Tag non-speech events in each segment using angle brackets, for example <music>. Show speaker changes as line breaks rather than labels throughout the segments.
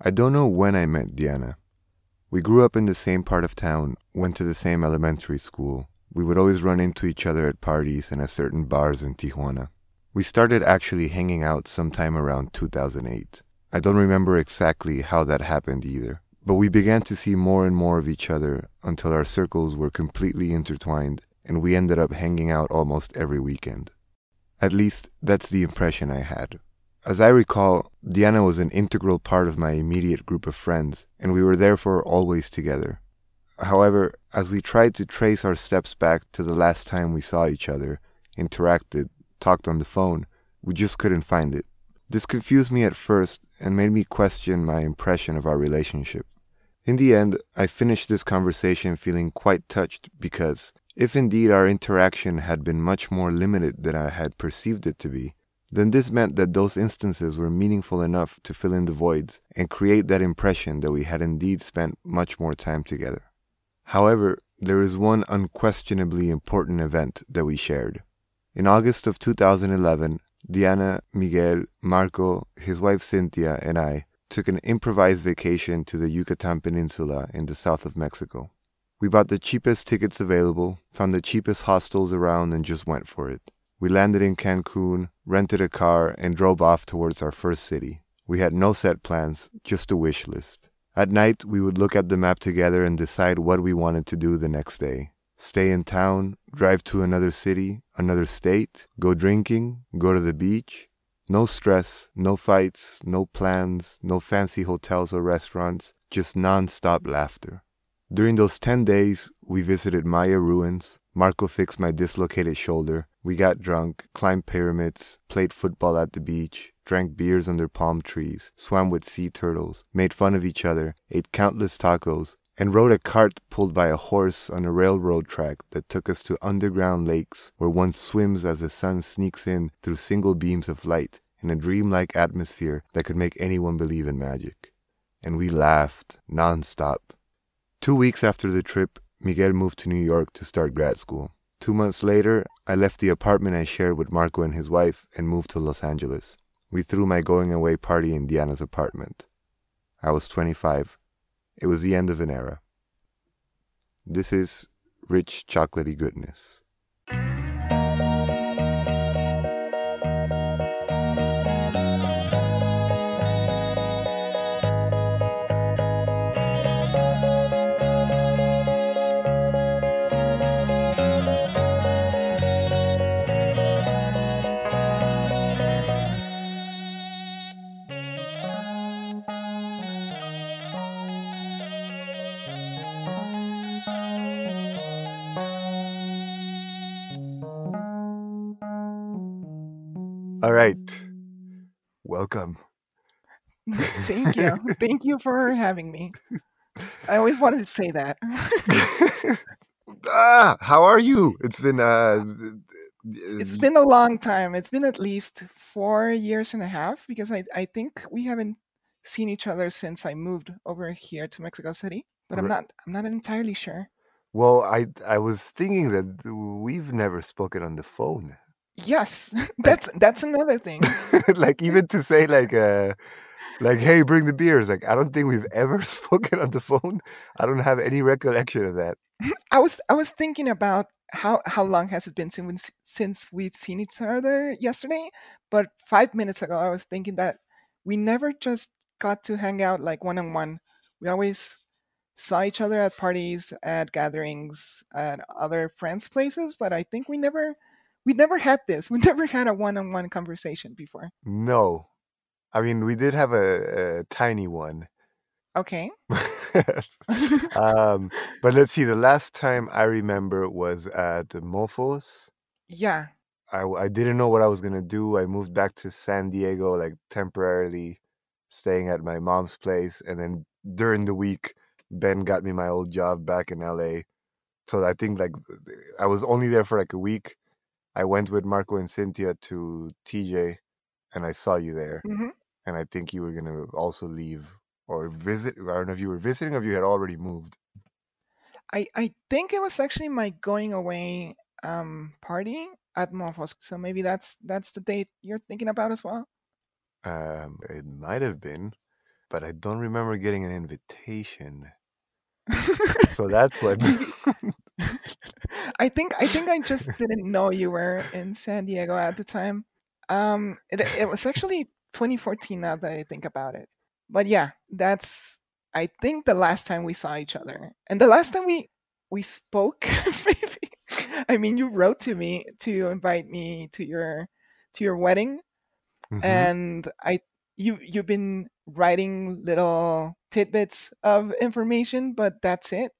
I don't know when I met Diana. We grew up in the same part of town, went to the same elementary school. We would always run into each other at parties and at certain bars in Tijuana. We started actually hanging out sometime around 2008. I don't remember exactly how that happened either, but we began to see more and more of each other until our circles were completely intertwined and we ended up hanging out almost every weekend. At least, that's the impression I had. As I recall, Diana was an integral part of my immediate group of friends, and we were therefore always together. However, as we tried to trace our steps back to the last time we saw each other, interacted, talked on the phone, we just couldn't find it. This confused me at first and made me question my impression of our relationship. In the end, I finished this conversation feeling quite touched because, if indeed our interaction had been much more limited than I had perceived it to be, then this meant that those instances were meaningful enough to fill in the voids and create that impression that we had indeed spent much more time together. However, there is one unquestionably important event that we shared. In August of 2011, Diana, Miguel, Marco, his wife Cynthia, and I took an improvised vacation to the Yucatan Peninsula in the south of Mexico. We bought the cheapest tickets available, found the cheapest hostels around, and just went for it. We landed in Cancun, rented a car, and drove off towards our first city. We had no set plans, just a wish list. At night, we would look at the map together and decide what we wanted to do the next day. Stay in town, drive to another city, another state, go drinking, go to the beach. No stress, no fights, no plans, no fancy hotels or restaurants, just non stop laughter. During those 10 days, we visited Maya ruins, Marco fixed my dislocated shoulder. We got drunk, climbed pyramids, played football at the beach, drank beers under palm trees, swam with sea turtles, made fun of each other, ate countless tacos, and rode a cart pulled by a horse on a railroad track that took us to underground lakes where one swims as the sun sneaks in through single beams of light in a dreamlike atmosphere that could make anyone believe in magic. And we laughed nonstop. Two weeks after the trip, Miguel moved to New York to start grad school. Two months later, I left the apartment I shared with Marco and his wife and moved to Los Angeles. We threw my going away party in Diana's apartment. I was 25. It was the end of an era. This is rich chocolatey goodness. Right. Welcome. <laughs>
Thank you. Thank you for having me. I always wanted to say that. <laughs>
ah, how are you? It's been uh <laughs>
it's been a long time. It's been at least four years and a half because I, I think we haven't seen each other since I moved over here to Mexico City. But I'm not I'm not entirely sure.
Well, I I was thinking that we've never spoken on the phone.
Yes, <laughs> that's that's another thing. <laughs>
like even to say like uh like hey bring the beers like i don't think we've ever <laughs> spoken on the phone i don't have any recollection of that
I was I was thinking about how how long has it been since since we've seen each other yesterday, but five minutes ago I was thinking that we never just got to hang out like one on one. We always saw each other at parties, at gatherings, at other friends' places, but I think we never we never had this. We <laughs> never had a one-on-one conversation before.
no i mean we did have a, a tiny one
Okay. <laughs>
um but let's see the last time i remember was at mofos <laughs>
yeah.
I, I didn't know what i was going to do i moved back to san diego like temporarily staying at my mom's place and then during the week ben got me my old job back in la so i think like i was only there for like a week i went with marco and cynthia to tj and i saw you there
hmm
and i think you were going to also leave or visit i don't know if you were visiting or if you had already moved
I I think it was actually my going away um party at Mofos. So maybe that's that's the date you're thinking about as well.
um it might have been but I don't remember getting an invitation. <laughs> so that's what. <laughs> <laughs>
I think I think I just didn't know you were in San Diego at the time. Um, it it was actually 2014 now that I think about it. But yeah, that's I think the last time we saw each other, and the last time we we spoke, <laughs> maybe. I mean, you wrote to me to invite me to your to your wedding,
Mhm.
and I you you've been writing little tidbits of information, but that's it.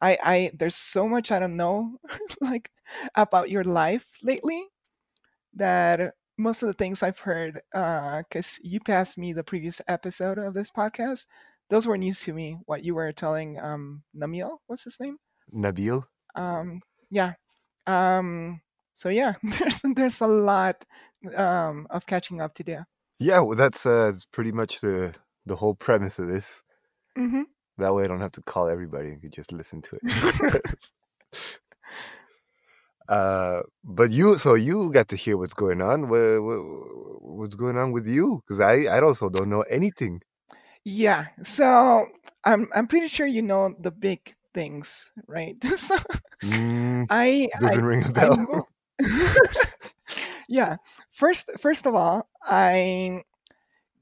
I I there's so much I don't know <laughs> like about your life lately that most of the things I've heard because you passed me the previous episode of this podcast. Those were news to me. What you were telling um Namil, what's his name?
Nabil.
Um yeah. Um so yeah, <laughs> there's there's a lot um of catching up to do.
Yeah, well, that's uh, pretty much the the whole premise of this.
hmm
That way, I don't have to call everybody and could just listen to it. <laughs> <laughs> uh, but you, so you got to hear what's going on. What, what's going on with you? Because I, I also don't know anything.
Yeah. So I'm I'm pretty sure you know the big things, right? <laughs> so
Mm,
I
doesn't
I
ring a bell.
yeah. First first of all, I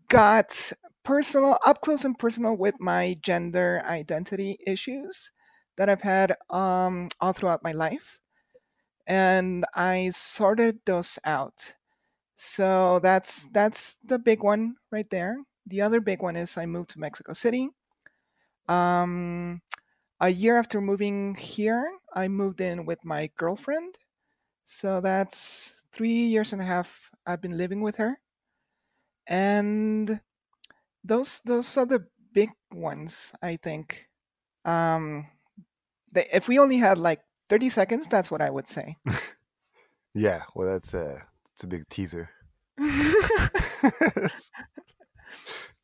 got personal up close and personal with my gender identity issues that I've had um all throughout my life. And I sorted those out. So that's that's the big one right there. The other big one is I moved to Mexico City. Um, a year after moving here, I moved in with my girlfriend. So that's three years and a half I've been living with her. And those those are the big ones, I think. Um, they, if we only had like 30 seconds, that's what I would say. <laughs>
Yeah, well, that's a, it's a big teaser. <laughs>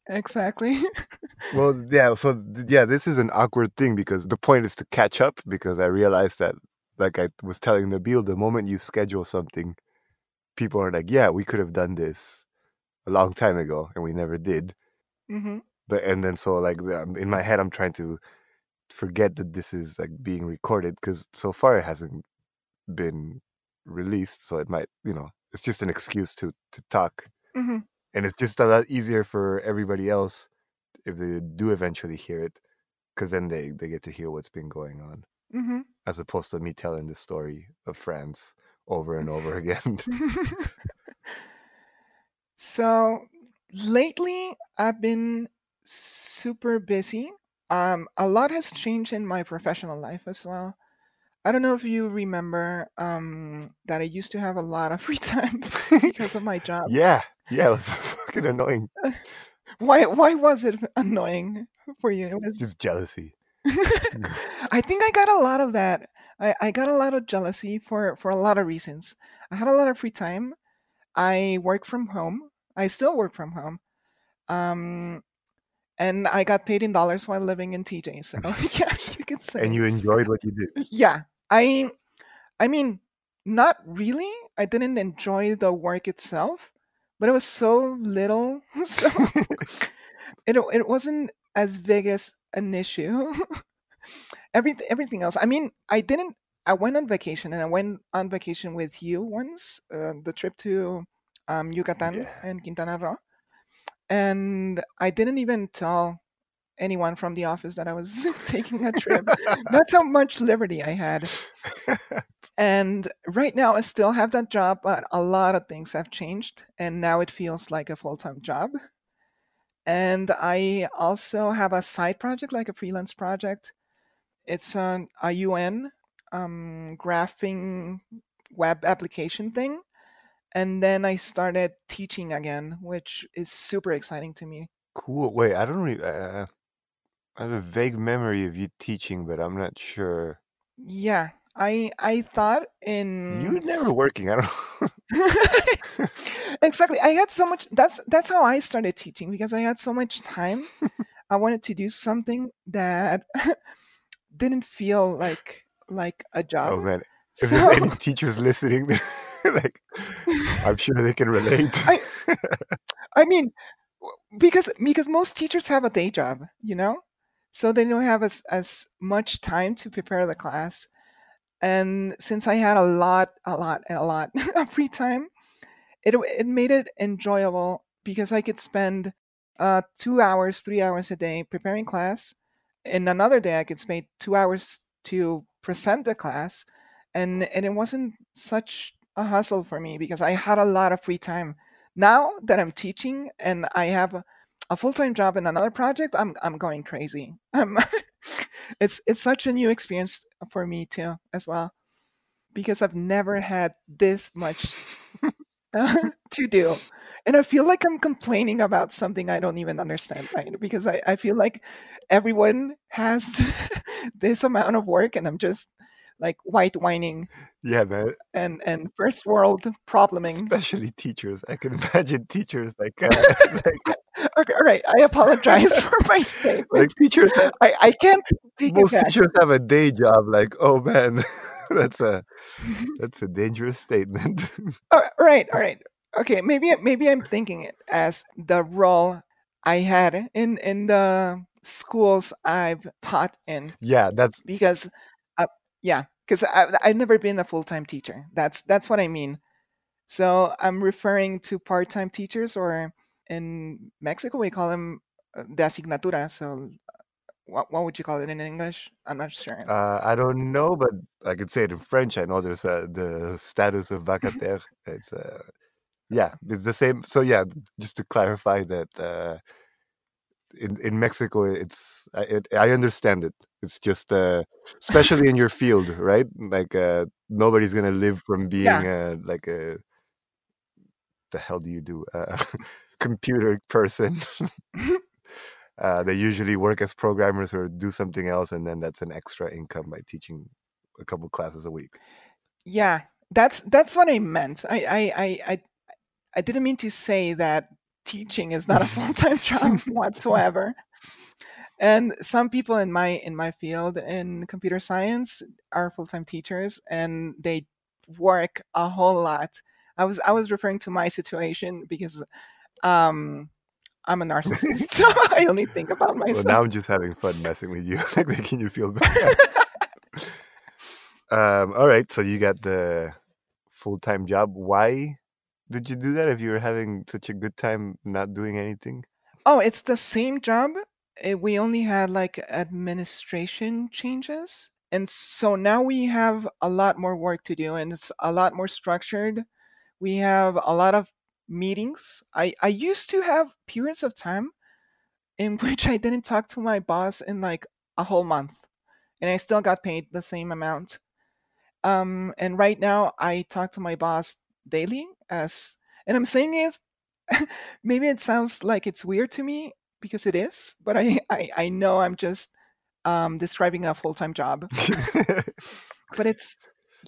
exactly. <laughs>
well, yeah, so yeah, this is an awkward thing because the point is to catch up because I realized that, like I was telling Nabil, the moment you schedule something, people are like, yeah, we could have done this a long time ago and we never did.
Hmm
But, and then so like um, in my head, I'm trying to forget that this is like being recorded because so far it hasn't been released. So it might, you know, it's just an excuse to, to talk.
hmm
and it's just a lot easier for everybody else if they do eventually hear it because then they, they get to hear what's been going on
hmm
as opposed to me telling the story of france over and over <laughs> again <laughs>
so lately I've been super busy. Um, a lot has changed in my professional life as well. I don't know if you remember um, that I used to have a lot of <laughs> free time because of my <laughs> job.
yeah yeah it was <laughs> fucking annoying
Why? Why was it annoying for you? It was
just jealousy
I think I got a lot of that. I, I got a lot of jealousy for, for a lot of reasons. I had a lot of free time. I work from home. I still work from home. Um, and I got paid in dollars while living in TJ. So <laughs> <laughs> yeah, you could say.
and you enjoyed what you did
yeah, I I mean, not really. I didn't enjoy the work itself, but it was so little, <laughs> so it it wasn't as big as an issue. everything everything else. I mean, I didn't. I went on vacation, and I went on vacation with you once. Uh, the trip to um, Yucatan
Yeah.
and Quintana Roo, and I didn't even tell anyone from the office that I was <laughs> taking a trip. <laughs> That's how much liberty I had. <laughs> And right now, I still have that job, but a lot of things have changed, and now it feels like a full time job. And I also have a side project, like a freelance project. It's an, a UN um, graphing web application thing. And then I started teaching again, which is super exciting to me.
cool wait i don't really uh, i have a vague memory of you teaching but i'm not sure
Yeah, I I thought in
you were never working i don't <laughs> <laughs>
exactly i had so much that's that's how i started teaching because i had so much time i wanted to do something that <laughs> didn't feel like like a job
oh man if
so
there's any teachers listening <laughs> like i'm sure they can relate
i <laughs> i mean because because most teachers have a day job, you know, so they don't have as as much time to prepare the class. And since I had a lot, a lot, a lot <laughs> of free time, it it made it enjoyable because I could spend uh, two hours, three hours a day preparing class. And another day, I could spend two hours to present the class, and and it wasn't such a hustle for me because I had a lot of free time. Now that I'm teaching and I have a, full-time job in another project, I'm I'm going crazy. <laughs> I'm it's it's such a new experience for me too as well because I've never had this much <laughs> to do. And I feel like I'm complaining about something I don't even understand, right? Because I, I feel like everyone has <laughs> this amount of work and I'm just like white whining
Yeah, man.
and and first world probleming.
Especially teachers. I can <laughs> imagine teachers like uh, <laughs> like,
Okay, all right. I apologize <laughs> for my statement.
like teachers. Have,
I, I can't take
most teachers have a day job. Like, oh man, that's a that's a dangerous statement.
All right, all right. Okay, maybe maybe I'm thinking it as the role I had in in the schools I've taught in
yeah, that's
because yeah, because I've never been a full time teacher. That's that's what I mean. So I'm referring to part time teachers, or in Mexico we call them uh, de asignatura. So what what would you call it in English? I'm not sure.
uh, I don't know, but I could say it in French. I know there's uh, the status of <laughs> vacataire. It's uh, yeah, it's the same. So yeah, just to clarify that uh, in in Mexico, it's I, it, I understand it. It's just uh, especially in your field, right? Like uh, nobody's gonna live from <laughs> being
yeah,
uh, like a the hell do you do a <laughs> computer person. <laughs> uh, they usually work as programmers or do something else, and then that's an extra income by teaching a couple classes a week.
yeah. That's that's what I meant. I I I I, I didn't mean to say that teaching is not a full time <laughs> job whatsoever. And some people in my in my field in computer science are full time teachers, and they work a whole lot. I was I was referring to my situation because um, I'm a narcissist, <laughs> so I only think about <laughs> myself.
Well, now I'm just having fun messing with you, like making you feel bad. Um, all right, so you got the full time job. Why did you do that if you were having such a good time not doing anything?
oh, it's the same job. eh, We only had like administration changes, and so now we have a lot more work to do, and it's a lot more structured. We have a lot of meetings. I I used to have periods of time in <laughs> which I didn't talk to my boss in like a whole month, and I still got paid the same amount. Um, and right now I talk to my boss daily as, and I'm saying it, <laughs> maybe it sounds like it's weird to me because it is, but I, <laughs> I, I know I'm just um, describing a full-time job, <laughs> but it's,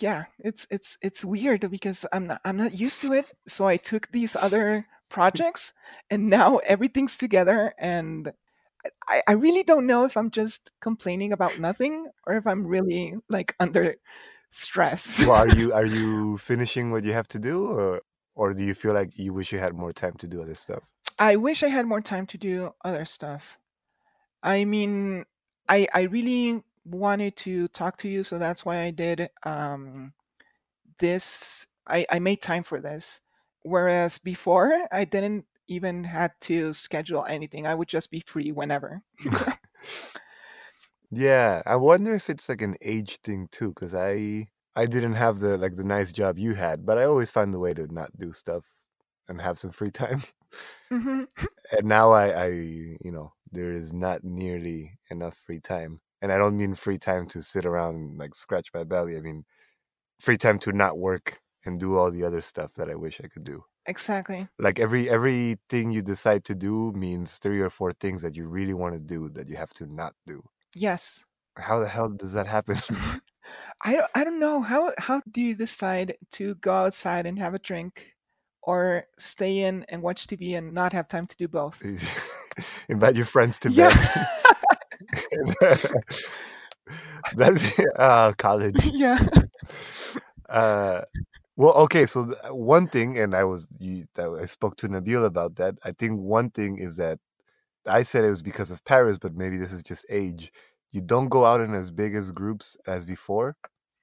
yeah, it's, it's, it's weird because I'm not, I'm not used to it. So I took these other projects and now everything's together and I, I really don't know if I'm just complaining about nothing or if I'm really like under stress.
well, are you <laughs> are you finishing what you have to do, or or do you feel like you wish you had more time to do other stuff?
I wish I had more time to do other stuff. I mean, I I really wanted to talk to you, so that's why I did um, this. I, I made time for this. Whereas before, I didn't even had to schedule anything. I would just be free whenever. <laughs> <laughs>
Yeah, I wonder if it's like an age thing too, because I I didn't have the like the nice job you had, but I always find a way to not do stuff and have some free time.
hmm <laughs>
And now I I you know there is not nearly enough free time, and I don't mean free time to sit around and like scratch my belly. I mean free time to not work and do all the other stuff that I wish I could do.
Exactly.
Like every everything you decide to do means three or four things that you really want to do that you have to not do.
Yes.
How the hell does that happen? <laughs> <laughs>
I don't, I don't know how how do you decide to go outside and have a drink or stay in and watch TV and not have time to do both? <laughs>
Invite your friends to
Yeah.
bed. that uh, college.
yeah.
Uh, Well, okay, so th- one thing, and I was you, I spoke to Nabil about that. I think one thing is that I said it was because of Paris, but maybe this is just age. You don't go out in as big as groups as before,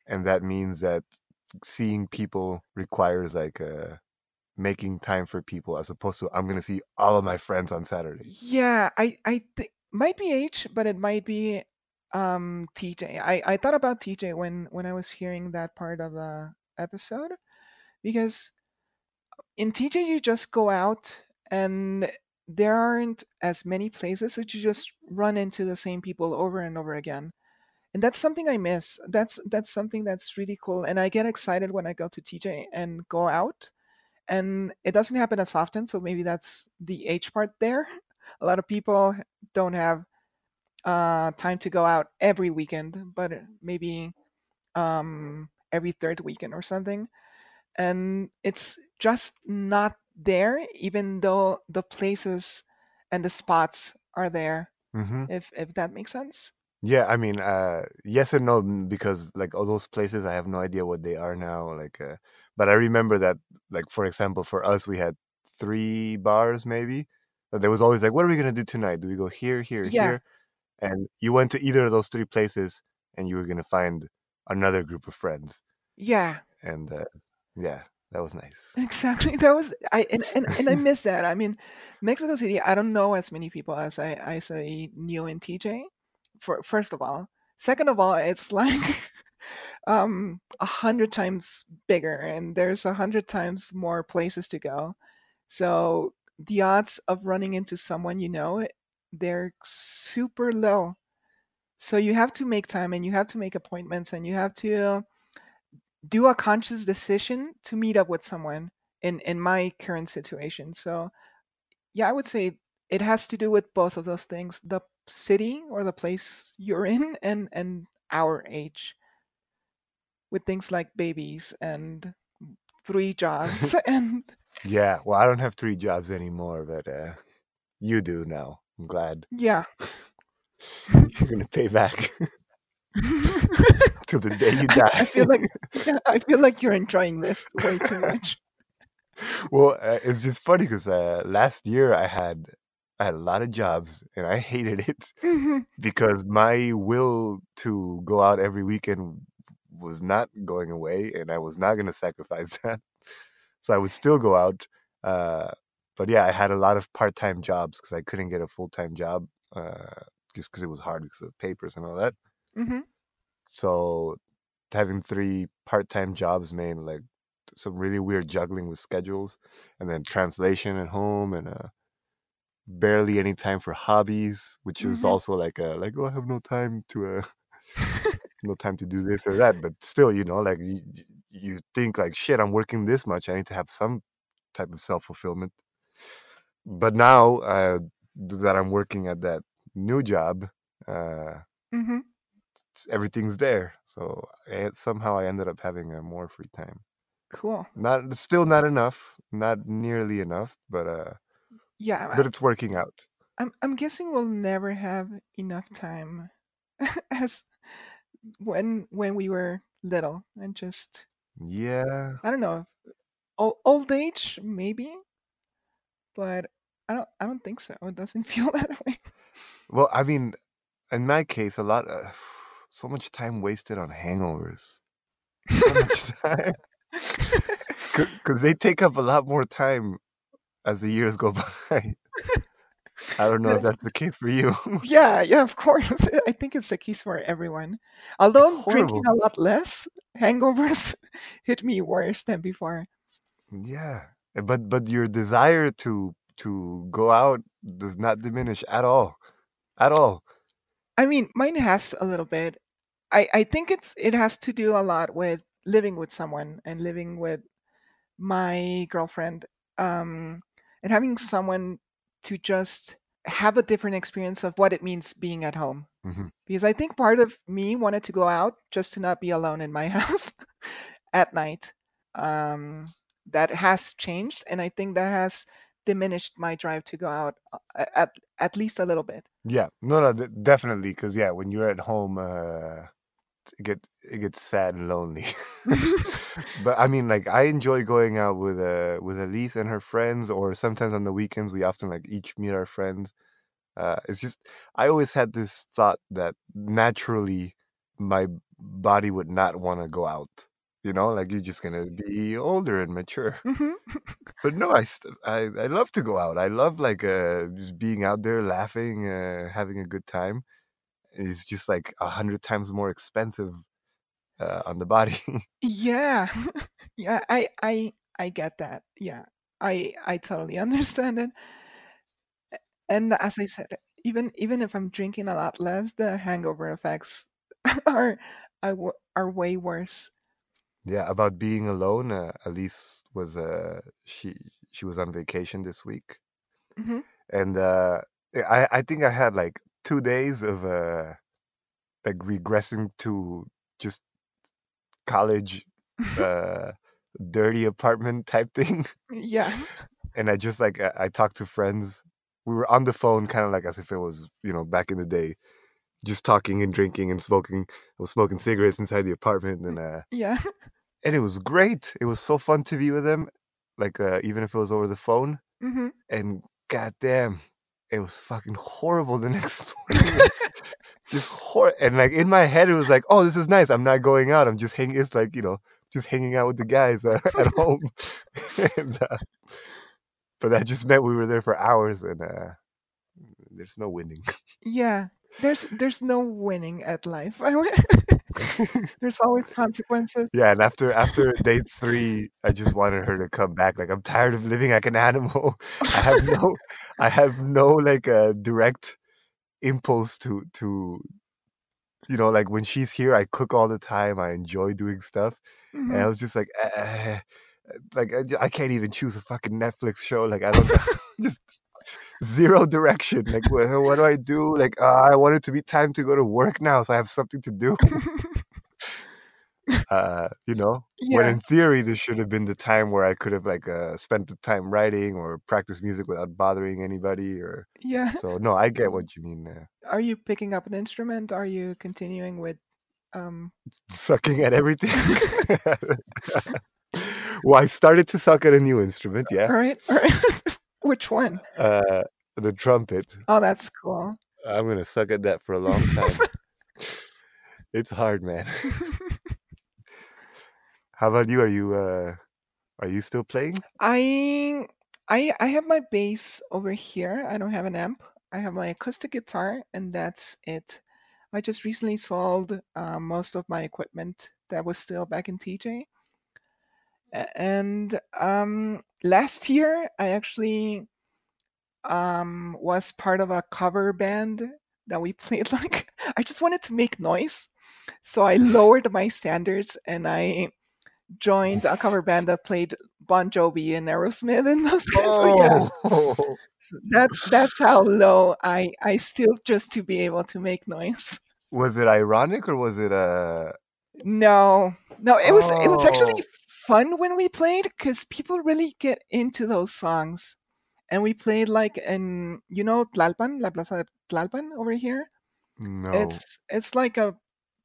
and that means that seeing people requires like uh, making time for people as opposed to I'm gonna see all of my friends on Saturday.
Yeah, I I think might be age, but it might be um TJ. I I thought about TJ when when I was hearing that part of the episode because in TJ you just go out and there aren't as many places so you just run into the same people over and over again. And that's something i miss. That's that's something that's really cool and i get excited when i go to tj and go out and it doesn't happen as often so maybe that's the age part there. <laughs> A lot of people don't have uh, time to go out every weekend but maybe um, every third weekend or something and it's just not there even though the places and the spots are there
hmm
if if that makes sense
Yeah, I mean, uh, yes and no, because like all those places, I have no idea what they are now. Like, uh, but I remember that, like for example, for us, we had three bars maybe. But there was always like, what are we gonna do tonight? Do we go here, here,
yeah
here? And you went to either of those three places, and you were gonna find another group of friends.
yeah
And uh, yeah, that was nice.
exactly that was i and, and, and i miss that i mean mexico city i don't know as many people as i i say knew in tj for first of all. Second of all it's <laughs> like um a hundred times bigger and there's a hundred times more places to go. So the odds of running into someone you know they're super low. So you have to make time and you have to make appointments and you have to do a conscious decision to meet up with someone in in my current situation so yeah i would say it has to do with both of those things the city or the place you're in <laughs> and and our age with things like babies and three jobs <laughs> and
Yeah, well, I don't have three jobs anymore, but uh, you do now. I'm glad
yeah <laughs>
you're gonna pay back till the day you die.
I feel like <laughs> i feel like you're enjoying this way too much
well, uh, it's just funny because uh, last year I had I had a lot of jobs and I hated it
Mhm.
because my will to go out every weekend was not going away, and I was not going to sacrifice <laughs> that. So I would still go out. Uh, but yeah, I had a lot of part time jobs because I couldn't get a full time job uh, just because it was hard because of papers and all that.
Mhm.
So having three part time jobs made like some really weird juggling with schedules and then translation at home and uh, barely any time for hobbies, which is
Mhm.
also like a like oh I have no time to uh <laughs> <laughs> no time to do this or that. But still, you know, like you, you think like shit, I'm working this much, I need to have some type of self fulfillment. But now uh, that I'm working at that new job, uh,
Mhm.
s- everything's there. So I, somehow I ended up having uh, more free time.
cool
Not still not enough, not nearly enough, but uh,
yeah
but it's working out.
I'm I'm guessing we'll never have enough time <laughs> as when when we were little and just
Yeah.
I don't know old, old age maybe but I don't I don't think so it doesn't <laughs> feel that way
Well, I mean, in my case, a lot, uh, so much time wasted on hangovers. So much <laughs> time. <laughs> because they take up a lot more time as the years go <laughs> by. I don't know if that's the case for you.
yeah yeah of course I think it's the case for everyone although I'm drinking a lot less hangovers hit me worse than before
yeah, eh, but but your desire to to go out does not diminish at all, at all.
I mean mine has a little bit I I think it's it has to do a lot with living with someone and living with my girlfriend um, and having someone to just have a different experience of what it means being at home.
Mhm.
Because I think part of me wanted to go out just to not be alone in my <laughs> house at night. Um, that has changed, and I think that has diminished my drive to go out uh, at at least a little bit.
Yeah, no, no, definitely, because yeah, when you're at home, uh, it get it gets sad and lonely. <laughs> <laughs> but I mean, like I enjoy going out with uh with Elise and her friends, or sometimes on the weekends we often like each meet our friends. Uh, it's just I always had this thought that naturally my body would not want to go out. You know, like you're just gonna be older and mature.
Mhm.
But no, I st- I I love to go out. I love like uh just being out there, laughing, uh, having a good time. It's just like a hundred times more expensive uh, on the body. <laughs>
yeah. <laughs> yeah, I I I get that. Yeah. I I totally <laughs> understand it. And as I said, even even if I'm drinking a lot less, the hangover effects are are, are way worse.
yeah, about being alone. Uh, Elise was uh she she was on vacation this week,
hmm
and uh, I I think I had like two days of uh like regressing to just college <laughs> uh dirty apartment type thing. <laughs>
Yeah.
and i just like I, I talked to friends. We were on the phone kind of like as if it was you know back in the day. Just talking and drinking and smoking I was smoking cigarettes inside the apartment and uh
Yeah.
and it was great. It was so fun to be with them like uh even if it was over the phone.
Hmm
and goddamn it was fucking horrible the <laughs> next morning. Just hor- and like in my head it was like oh this is nice. I'm not going out. I'm just hanging it's like you know just hanging out with the guys uh, <laughs> at home. And, uh, but that just meant we were there for hours and uh there's no winning.
Yeah. There's there's no winning at life. <laughs> <laughs> there's always consequences.
yeah and after after day three i just wanted her to come back like i'm tired of living like an animal <laughs> i have no i have no like a direct impulse to to you know like when she's here i cook all the time i enjoy doing stuff and I
Mhm.
was just like, eh, like I, I can't even choose a fucking Netflix show. Like I don't know, just zero direction. Like what, <laughs> what do I do? Like uh, I want it to be time to go to work now, so I have something to do. <laughs> Uh, you know, when in theory this should have been the time where I could have like uh, spent the time writing or practice music without bothering anybody. Or
Yeah.
so no, I get <laughs> what you mean. Uh,
Are you picking up an instrument? Are you continuing with um
sucking at everything. well, I started to suck at a new instrument. Yeah,
right, all right. Which one?
uh, the trumpet.
Oh, that's cool.
I'm gonna suck at that for a long time. <laughs> it's hard, man. <laughs> How about you? Are you uh are you still playing?
I I I have my bass over here. I don't have an amp. I have my acoustic guitar, and that's it. I just recently sold uh, most of my equipment that was still back in TJ. And um, last year, I actually um, was part of a cover band that we <laughs> played. Like, I just wanted to make noise, so I lowered my standards and I joined a cover band that played Bon Jovi and Aerosmith and <laughs> those kinds. So yeah,
Oh,
so that's that's how low I I stooped just to be able to make noise.
was it ironic or was it uh
No, no, it was it was
Oh,
actually fun when we played because people really get into those songs, and we played like in you know Tlalpan, La Plaza de Tlalpan over here.
no.
It's it's like a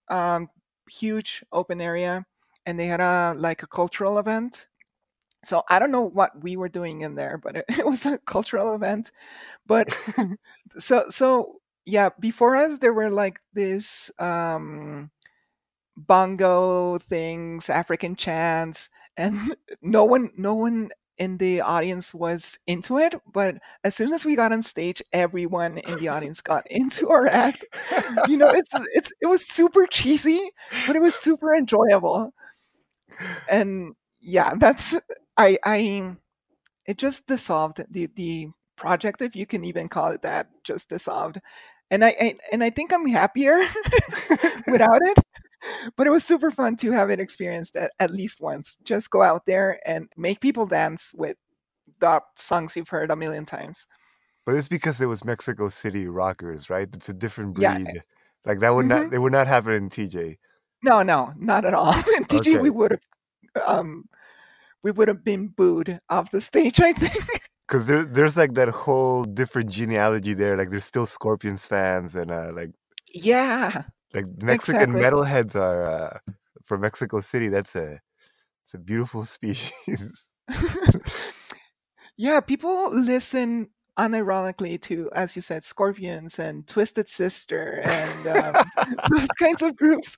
um, huge open area, and they had a like a cultural event. So I don't know what we were doing in there, but it, <laughs> it was a cultural event. But <laughs> so so yeah, before us there were like this um bongo things, African chants, and <laughs> no one no one in the audience was into it, but as soon as we got on stage, everyone in the audience got <laughs> into our act. You know, it's it's it was super cheesy, but it was super enjoyable. And yeah, that's I I it just dissolved the the project if you can even call it that just dissolved and I, I and i think i'm happier <laughs> without it but it was super fun to have it experienced at, at least once just go out there and make people dance with the songs you've heard a million times
But it's because it was Mexico City rockers, right? It's a different
yeah
breed. Like that would
hmm
not they would not happen in TJ.
no no not at all <laughs> in tj we would have um we would have been booed off the stage i think <laughs>
Cause there there's like that whole different genealogy there. Like there's still Scorpions fans and uh like
yeah
Like Mexican
Exactly.
metalheads are uh, from Mexico City. That's a it's a beautiful <laughs> species.
yeah, people listen unironically to, as you said, Scorpions and Twisted Sister and um, <laughs> <laughs> those kinds of groups,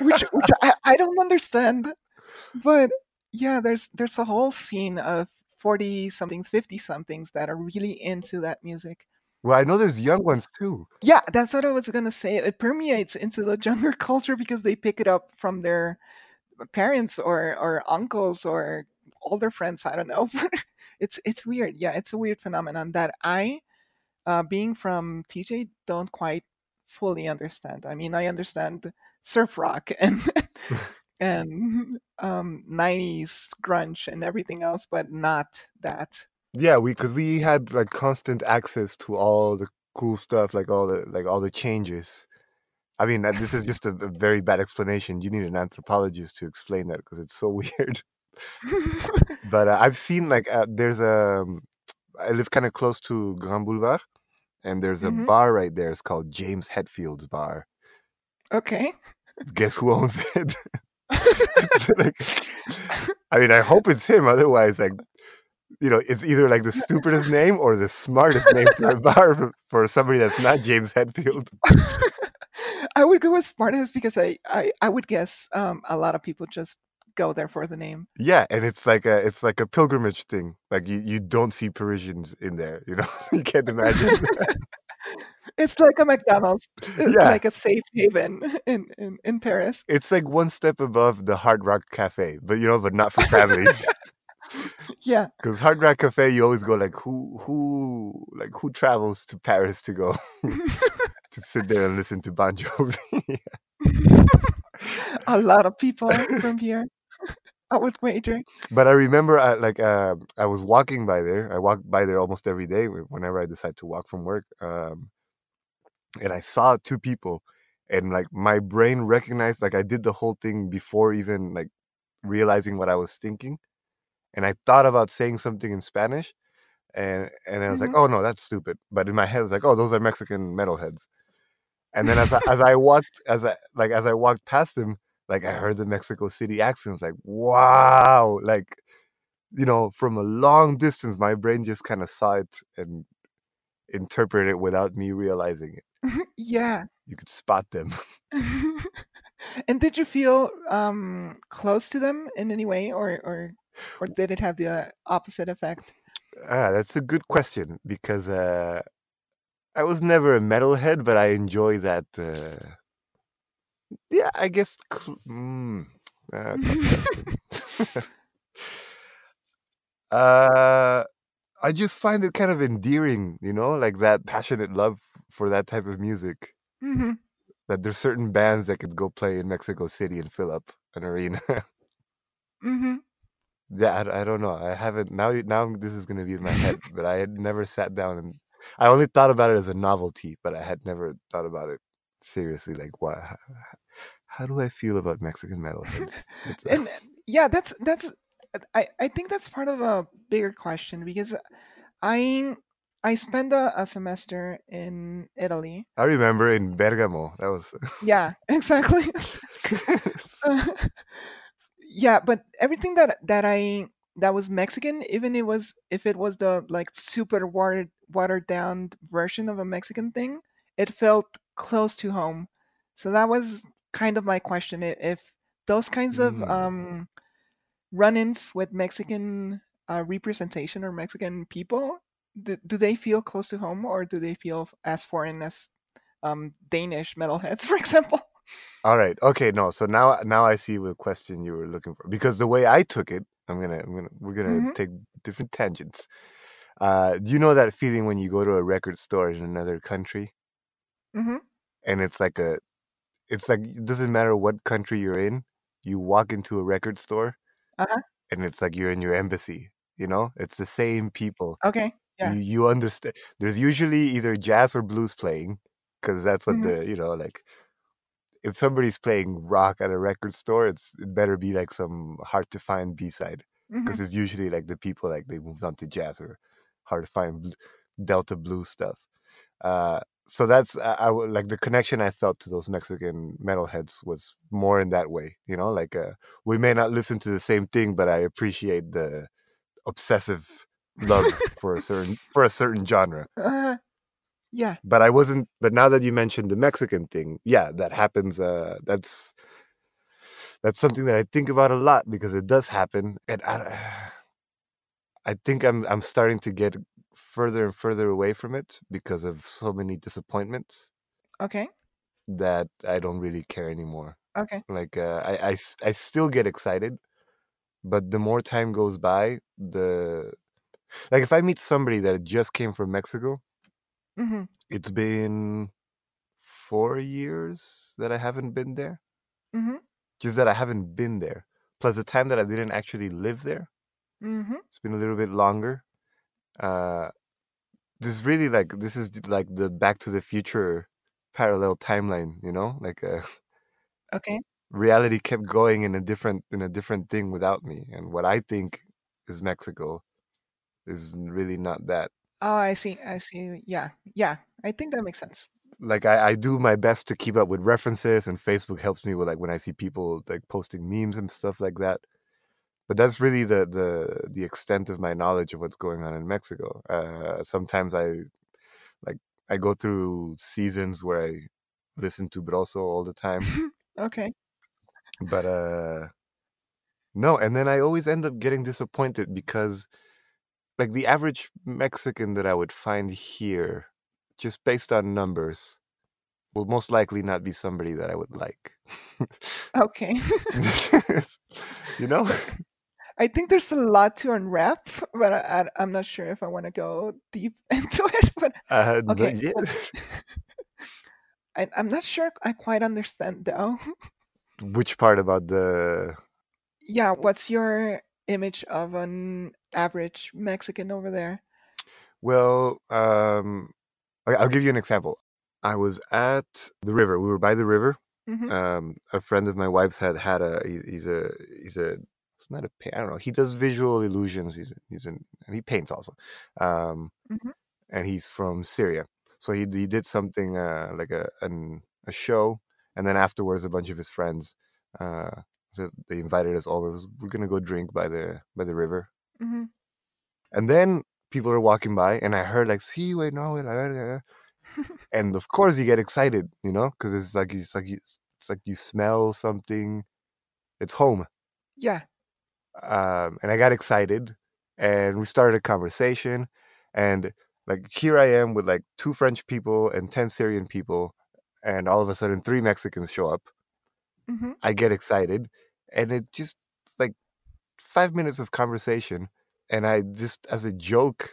which which I, I don't understand. But yeah, there's there's a whole scene of forty somethings, fifty somethings that are really into that music.
Well, I know there's young ones too.
Yeah, that's what I was gonna say. It permeates into the younger <laughs> culture because they pick it up from their parents or or uncles or older friends. I don't know. <laughs> it's it's weird. Yeah, it's a weird phenomenon that I, uh, being from TJ, don't quite fully understand. I mean, I understand surf rock <laughs> and and um, 90s grunge and everything else, but not that.
Yeah, we because we had like constant access to all the cool stuff, like all the like all the changes. I mean, this is just a, a very bad explanation. You need an anthropologist to explain that because it's so <laughs> weird. but uh, I've seen like uh, there's a um, I live kind of close to Grand Boulevard, and there's a
Mhm.
bar right there. It's called James Hetfield's Bar.
okay.
Guess who owns <laughs> it? <laughs> like, I mean, I hope it's him. Otherwise, like, you know, it's either like the stupidest name or the smartest name for a bar <laughs> for, somebody that's not James Hetfield. <laughs>
I would go with smartest because I, I, I would guess um, a lot of people just go there for the name.
Yeah, and it's like a it's like a pilgrimage thing. Like you, you don't see Parisians in there. You know, <laughs> you can't imagine.
It's like a McDonald's, it's
Yeah.
like a safe haven in, in, in Paris.
it's like one step above the Hard Rock Cafe, but you know, but not for families.
Yeah.
Because Hard Rock Cafe, you always go like, who who like who travels to Paris to go <laughs> to sit there and listen to Bon Jovi? <laughs>
a lot of people from <laughs> here. I would wager.
but I remember, I, like, uh, I was walking by there. I walk by there almost every day whenever I decide to walk from work. Um, and I saw two people, and like my brain recognized, like I did the whole thing before even like realizing what I was thinking, and I thought about saying something in Spanish, and and I was
Mhm.
like, oh no, that's stupid. But in my head, I was like, oh, those are Mexican metalheads. And then as I, as I walked, as I like as I walked past him, like I heard the Mexico City accents, like wow, like you know, from a long distance, my brain just kind of saw it and interpreted it without me realizing it. <laughs>
yeah.
You could spot them. <laughs>
and did you feel um, close to them in any way, or or or did it have the uh, opposite effect?
Ah, that's a good question because uh, I was never a metalhead, but I enjoy that. Uh, yeah, I guess. Mm, uh, <laughs> <laughs> uh, I just find it kind of endearing, you know, like that passionate love for that type of music.
hmm
That there's certain bands that could go play in Mexico City and fill up an arena. <laughs>
hmm
Yeah, I, I don't know. I haven't now. Now this is gonna be in my head, but I had never sat down and I only thought about it as a novelty, but I had never thought about it seriously. Like, what? How, how do I feel about Mexican metalheads? <laughs> A-
And uh, yeah, that's that's. I I think that's part of a bigger question because I I spent a, a semester in Italy.
I remember in Bergamo. That was.
Yeah, <laughs> exactly. <laughs> Yeah, but everything that that I that was Mexican, even it was if it was the like super watered watered down version of a Mexican thing, it felt close to home. So that was kind of my question. If those kinds of
Mm.
um, run-ins with Mexican uh, representation or Mexican people, do, do they feel close to home or do they feel as foreign as um, Danish metalheads, <laughs> for example?
All right. Okay. No. So now, now I see the question you were looking for because the way I took it, I'm gonna, I'm gonna, we're gonna
Mhm.
take different tangents. Uh, do you know that feeling when you go to a record store in another country
hmm
and it's like a, it's like it doesn't matter what country you're in, you walk into a record store,
Uh-huh.
and it's like you're in your embassy. You know, it's the same people.
Okay. Yeah.
You, you understand. There's usually either jazz or blues playing because that's what
Mhm.
the you know like. If somebody's playing rock at a record store, it's it better be like some hard to find B side because it's usually like the people like they moved on to jazz or hard to find Delta blues stuff. Uh, so that's I, I like the connection I felt to those Mexican metalheads was more in that way, you know. Like uh, we may not listen to the same thing, but I appreciate the obsessive love for a certain for a certain genre. <laughs>
Uh, yeah.
But I wasn't. But now that you mentioned the Mexican thing, yeah, that happens. Uh, that's that's something that I think about a lot because it does happen, and I, <sighs> I think I'm I'm starting to get further and further away from it because of so many disappointments
Okay.
that I don't really care anymore.
Okay.
Like uh, i i still get excited, but the more time goes by, the like if I meet somebody that just came from Mexico,
hmm
it's been four years that I haven't been there.
hmm
Just that I haven't been there. Plus the time that I didn't actually live there.
hmm
It's been a little bit longer. Uh, this is really like this is like the Back to the Future parallel timeline. You know, like uh,
Okay.
reality kept going in a different in a different thing without me, and what I think is Mexico is really not that.
Oh, I see. I see. Yeah. Yeah. I think that makes sense.
Like I, I do my best to keep up with references, and Facebook helps me with like when I see people like posting memes and stuff like that. But that's really the the the extent of my knowledge of what's going on in Mexico. Uh, sometimes I like I go through seasons where I listen to Brozo all the time, <laughs>
okay.
but uh, no. And then I always end up getting disappointed because, like, the average Mexican that I would find here, just based on numbers, will most likely not be somebody that I would like.
Okay. <laughs> <laughs>
you know?
I think there's a lot to unwrap, <laughs> but I, am not sure if I want to go deep into it. But
Uh,
Okay,
yeah.
I, I'm not sure I quite understand though.
Which part about the
yeah, what's your image of an average Mexican over there?
Well, um, I'll give you an example. I was at the river. We were by the river.
hmm
Um, a friend of my wife's had had a. he- He's a. He's a. It's not a. I don't know. He does visual illusions. He's he's an and he paints also. Um,
Mhm.
and he's from Syria. So he he did something uh like a an, a show, and then afterwards a bunch of his friends uh so they invited us all. It was, we're gonna go drink by the by the river,
hmm
and then people are walking by, and I heard like, "See, wait, no, wait, la verga." <laughs> and of course you get excited, you know, because it's like it's like you, it's like you smell something. It's home,
Yeah.
um, and I got excited, and we started a conversation, and like here I am with like two French people and ten Syrian people, and all of a sudden three Mexicans show up.
Hmm
I get excited, and it just like five minutes of conversation, and I just as a joke,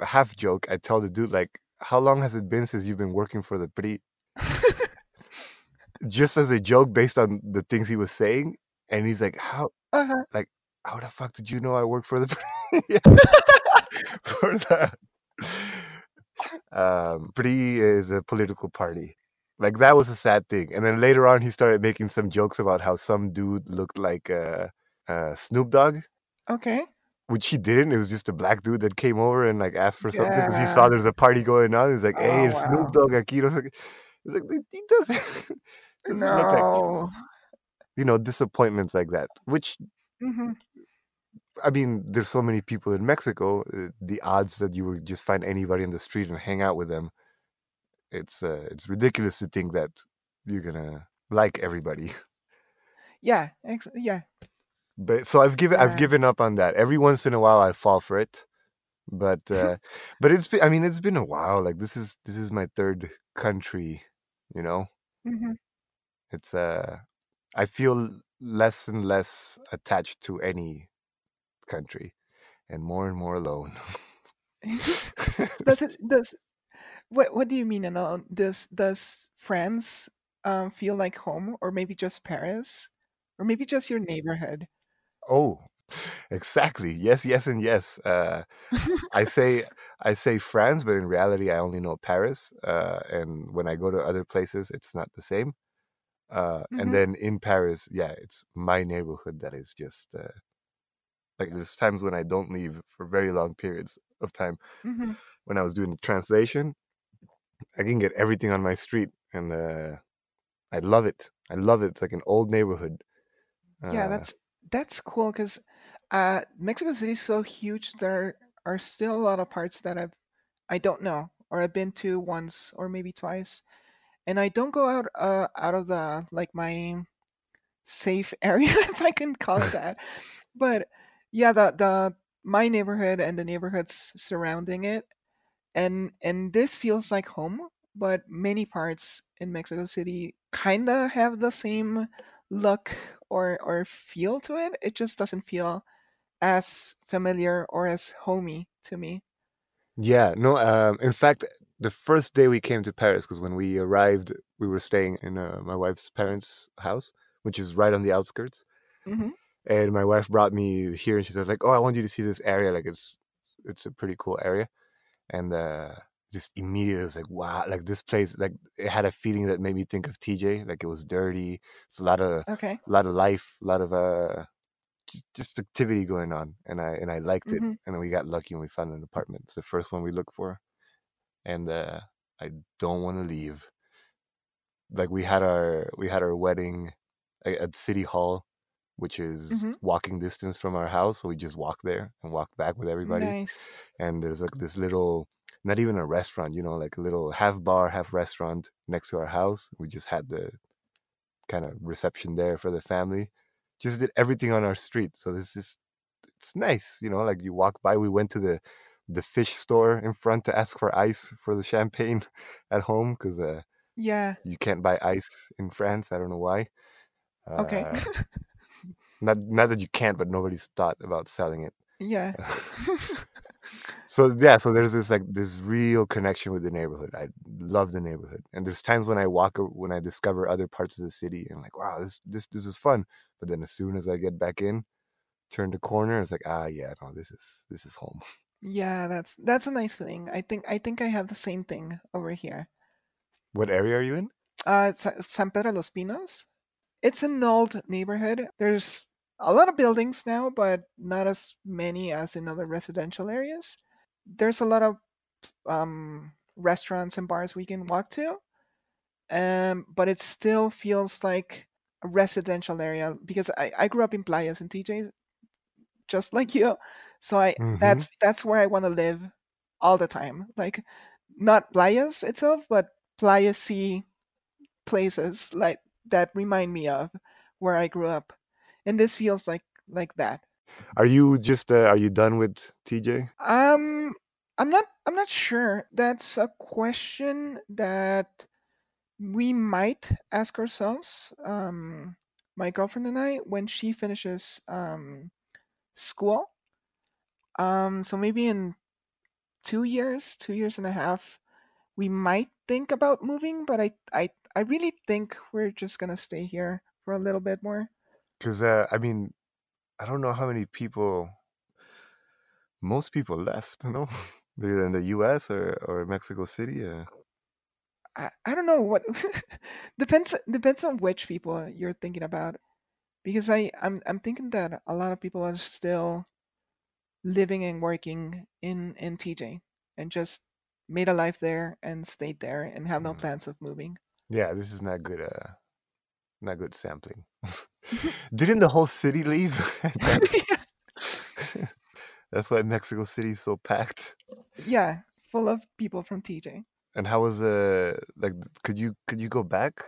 a half joke, I tell the dude like, "How long has it been since you've been working for the PRI?" <laughs> Just as a joke, based on the things he was saying, and he's like, "How
uh-huh.
how the fuck did you know I work for the PRI?" <laughs> <laughs> for the um, PRI is a political party. Like that was a sad thing. And then later on, he started making some jokes about how some dude looked like uh, uh, Snoop Dogg,
Okay.
which he didn't. It was just a black dude that came over and like asked for something because he saw there's a party going on. He's like, "Hey,
Oh,
it's
wow.
Snoop Dogg aquí." no qué. He's like, he doesn't. doesn't look like
No.
you know disappointments like that. Which
hmm
I mean, there's so many people in Mexico. uh, The odds that you would just find anybody in the street and hang out with them, it's uh, it's ridiculous to think that you're gonna like everybody. <laughs>
Yeah. Ex- yeah.
But so I've given I've given up on that. Every once in a while, I fall for it, but <laughs> uh, but it's been, I mean it's been a while. Like this is this is my third country, you know.
hmm
It's uh, I feel less and less attached to any country, and more and more alone. <laughs>
does it does what what do you mean alone? Does does France um, feel like home, or maybe just Paris, or maybe just your neighborhood?
Oh, <laughs> exactly. Yes, yes, and yes. Uh, I <laughs> say I say France, but in reality, I only know Paris. Uh, and when I go to other places, it's not the same. Uh,
Mhm.
And then in Paris, yeah, it's my neighborhood that is just uh, like there's times when I don't leave for very long periods of time.
hmm
When I was doing the translation, I can get everything on my street, and uh, I love it. I love it. It's like an old neighborhood.
Yeah,
Uh,
that's that's cool because uh, Mexico City is so huge. There are still a lot of parts that I've I don't know or I've been to once or maybe twice, and I don't go out uh, out of the like my safe <laughs> area if I can call it <laughs> that. But yeah, the the my neighborhood and the neighborhoods surrounding it and and this feels like home but many parts in mexico city kind of have the same look or or feel to it it just doesn't feel as familiar or as homey to me
yeah, no. Um, in fact, the first day we came to Paris, because when we arrived, we were staying in uh, my wife's parents' house, which is right on the outskirts.
hmm
And my wife brought me here, and she says like, "Oh, I want you to see this area. Like, it's it's a pretty cool area." And uh, just immediately, it was like, "Wow!" Like this place, like it had a feeling that made me think of TJ. Like it was dirty. It's a lot of
okay
a lot of life, a lot of uh just, activity going on, and I and I liked it.
hmm
And we got lucky when we found an apartment. It's the first one we looked for, and uh, I don't want to leave. Like we had our we had our wedding at City Hall, which is
hmm
walking distance from our house. So we just walked there and walked back with everybody.
nice
And there's like this little, not even a restaurant, you know, like a little half bar, half restaurant next to our house. We just had the kind of reception there for the family. Just did everything on our street. So this is it's nice, you know, like you walk by. We went to the the fish store in front to ask for ice for the champagne <laughs> at home because uh,
yeah
you can't buy ice in France. I don't know why.
okay
Uh, <laughs> not not that you can't, but nobody's thought about selling it.
yeah <laughs> <laughs>
so yeah, so there's this like this real connection with the neighborhood. I love the neighborhood, and there's times when I walk when I discover other parts of the city, and like, wow, this this this is fun. But then as soon as I get back in, turn the corner, it's like, ah, yeah, no, this is this is home.
yeah that's that's a nice thing i think i think i have the same thing over here
What area are you in?
uh it's san pedro los pinos it's an old neighborhood. There's a lot of buildings now, but not as many as in other residential areas. There's a lot of um, restaurants and bars we can walk to, um, but it still feels like a residential area because I, I grew up in Playas and TJ, just like you. So I
Mm-hmm.
that's that's where I want to live all the time. Like not Playas itself, but Playa C places like that remind me of where I grew up, and this feels like like that.
Are you just uh, are you done with TJ?
Um, I'm not I'm not sure. That's a question that we might ask ourselves. Um, my girlfriend and I when she finishes um school. Um, so maybe in two years, two years and a half, we might think about moving. But I I I really think we're just gonna stay here for a little bit more.
Because uh, I mean, I don't know how many people. Most people left, <laughs> you know, they're in the U.S. or or Mexico City. Uh,
I, I don't know what <laughs> depends depends on which people you're thinking about because I I'm I'm thinking that a lot of people are still living and working in in TJ and just made a life there and stayed there and have no
mm,
plans of moving.
yeah, this is not good. Uh, not good sampling. <laughs> <laughs> Didn't the whole city leave? <laughs> That's why Mexico City is so packed.
yeah, full of people from TJ.
And how was uh like could you could you go back?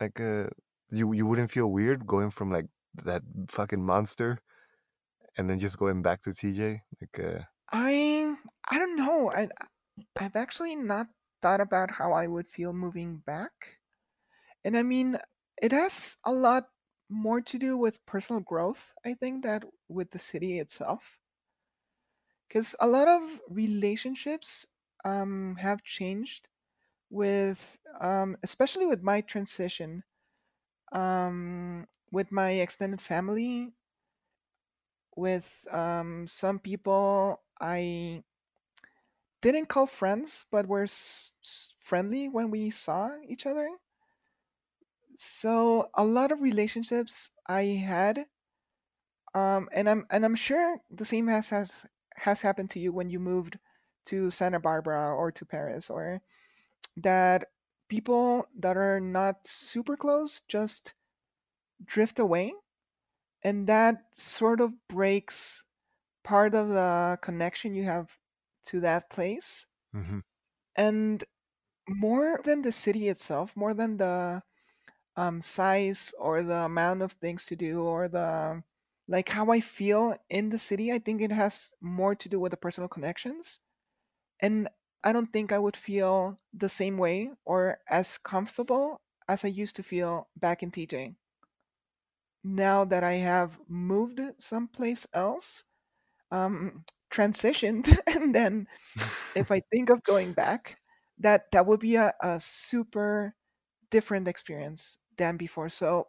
Like uh you you wouldn't feel weird going from like that fucking monster and then just going back to TJ? Like uh
I I don't know. I I've actually not thought about how I would feel moving back. And I mean, it has a lot more to do with personal growth, I think, that with the city itself. Because a lot of relationships um, have changed with, um, especially with my transition, um, with my extended family, with um, some people I didn't call friends, but were s- friendly when we saw each other. So a lot of relationships I had Um, and I'm and I'm sure the same has has has happened to you when you moved to Santa Barbara or to Paris or that people that are not super close just drift away and that sort of breaks part of the connection you have to that place.
Hmm
and more than the city itself more than the um, size or the amount of things to do or the like how i feel in the city i think it has more to do with the personal connections. And i don't think i would feel the same way or as comfortable as i used to feel back in tj now that i have moved someplace else um, <clears throat> transitioned <laughs> and then if i <laughs> think of going back that that would be a, a super different experience than before so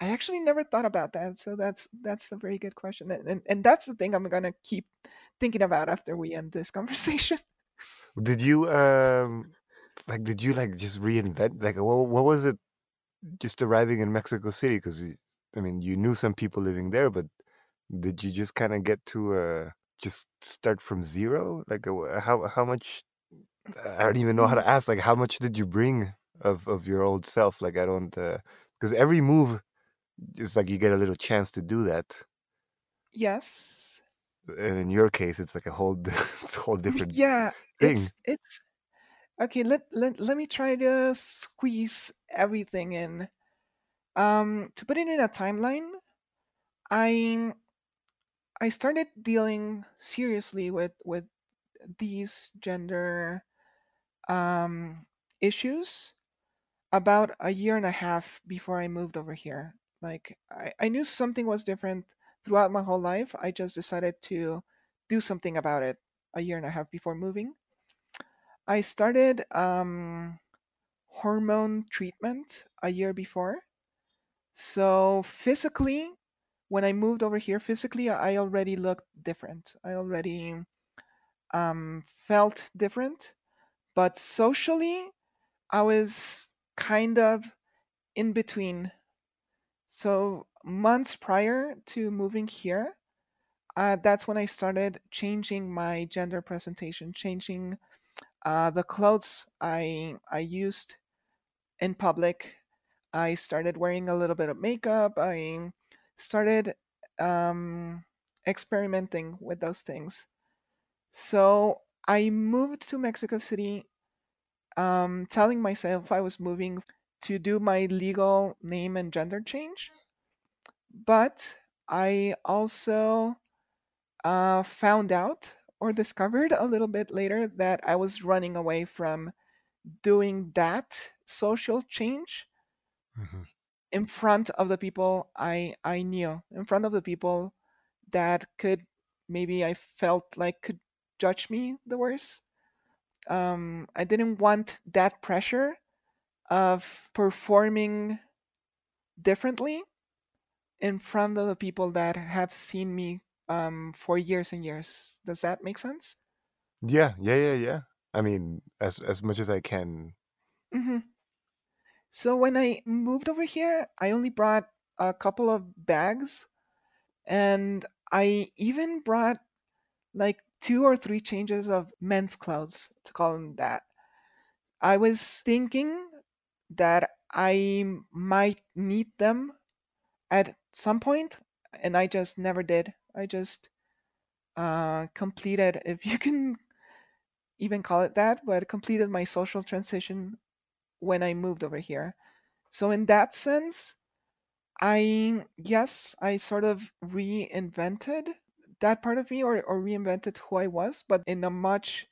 i actually never thought about that so that's that's a very good question and and, and that's the thing i'm gonna keep thinking about after we end this <laughs> conversation.
Did you um like did you like just reinvent like what what was it just arriving in Mexico City? Because I mean you knew some people living there but did you just kind of get to uh just start from zero? Like uh, how how much I don't even know how
Mm,
to ask like how much did you bring of of your old self like I don't because every move is like you get a little chance to do that.
Yes.
And in your case it's like a whole <laughs> it's a whole different
yeah
thing.
it's it's okay let, let let me try to squeeze everything in. Um to put it in a timeline i i started dealing seriously with with these gender um issues about a year and a half before I moved over here. Like I, I knew something was different throughout my whole life. I just decided to do something about it a year and a half before moving. I started um, hormone treatment a year before. So physically, when I moved over here, physically I already looked different. I already um, felt different. But socially, I was kind of in between So months prior to moving here, uh, that's when I started changing my gender presentation, changing uh, the clothes I I used in public. I started wearing a little bit of makeup. I started um, experimenting with those things. So I moved to Mexico City, um, telling myself I was moving to do my legal name and gender change. But I also uh, found out or discovered a little bit later that I was running away from doing that social change
hmm
in front of the people I I knew, in front of the people that could maybe I felt like could judge me the worst. Um, I didn't want that pressure of performing differently in front of the people that have seen me um, for years and years. Does that make sense?
yeah yeah yeah yeah I mean as as much as I can
Mm-hmm. So when I moved over here, I only brought a couple of bags, and I even brought like two or three changes of men's clothes, to call them that. I was thinking that I might need them at some point, and I just never did. I just uh, completed, <laughs> if you can even call it that, but completed my social transition when I moved over here. So in that sense, I yes, I sort of reinvented that part of me or, or reinvented who I was, but in a much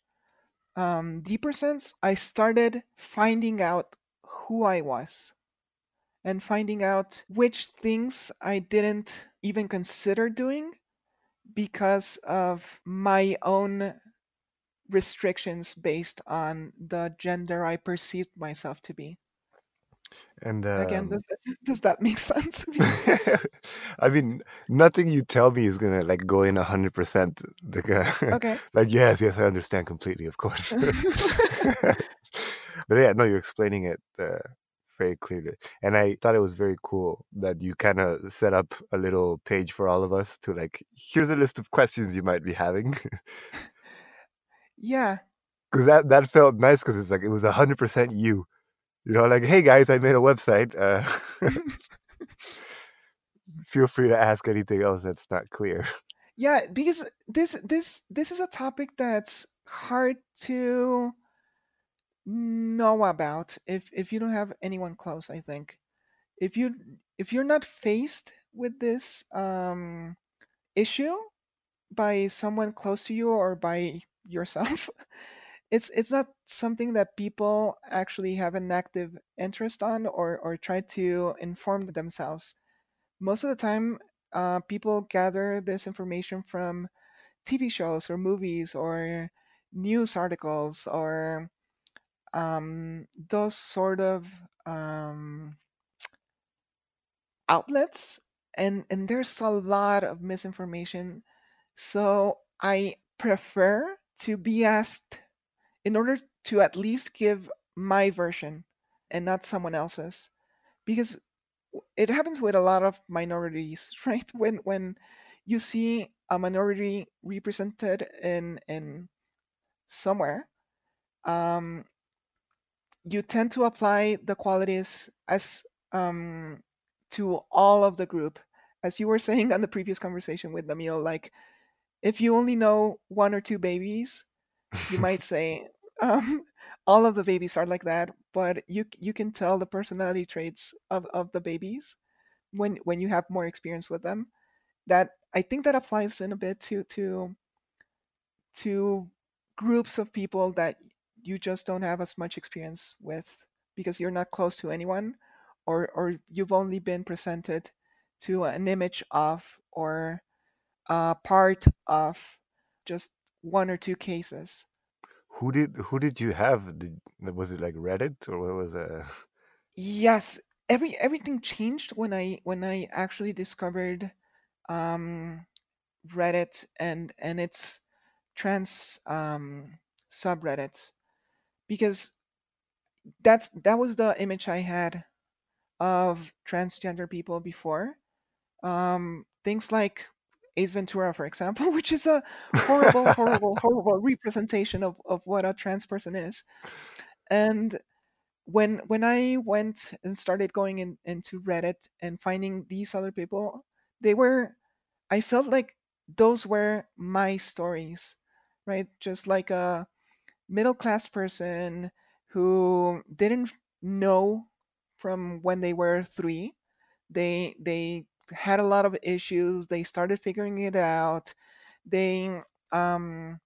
um, deeper sense, I started finding out who I was and finding out which things I didn't even consider doing because of my own restrictions based on the gender I perceived myself to be.
And
Again,
um
does that, <laughs> does that make sense? <laughs>
I mean, nothing you tell me is gonna like go in a hundred percent. Like, uh,
okay. <laughs>
like yes, yes, I understand completely, of course. but yeah, no, you're explaining it uh, very clearly, and I thought it was very cool that you kind of set up a little page for all of us to like. Here's a list of questions you might be having.
yeah.
because that that felt nice because it's like it was hundred percent you. You know, like hey guys, I made a website. Uh, <laughs> feel free to ask anything else that's not clear.
Yeah, because this this this is a topic that's hard to know about if if you don't have anyone close. I think if you if you're not faced with this um, issue by someone close to you or by yourself, <laughs> it's it's not something that people actually have an active interest on or or try to inform themselves. Most of the time, uh, people gather this information from TV shows or movies or news articles or um, those sort of um, outlets and and there's a lot of misinformation so i prefer to be asked in order to at least give my version and not someone else's because it happens with a lot of minorities <laughs> right? When when you see a minority represented in in somewhere um, you tend to apply the qualities as um, to all of the group. As you were <laughs> saying on the previous conversation with Namil, like if you only know one or two babies, you might <laughs> say um, <laughs> all of the babies are like that, but you you can tell the personality traits of, of the babies when when you have more experience with them. That I think that applies in a bit to to to groups of people that you just don't have as much experience with because you're not close to anyone or or you've only been presented to an image of or a part of just one or two cases.
Who did who did you have? Did, was it like Reddit or what was it?
Yes, every everything changed when I when I actually discovered um, Reddit and and its trans um, subreddits because that's that was the image I had of transgender people before. Um, things like Ace Ventura, for example, <laughs> which is a horrible, horrible, horrible representation of, of what a trans person is. And when when I went and started going in, into Reddit and finding these other people, they were I felt like those were my stories, right? Just like a middle class person who didn't know from when they were three. They they had a lot of issues. They started figuring it out. They um,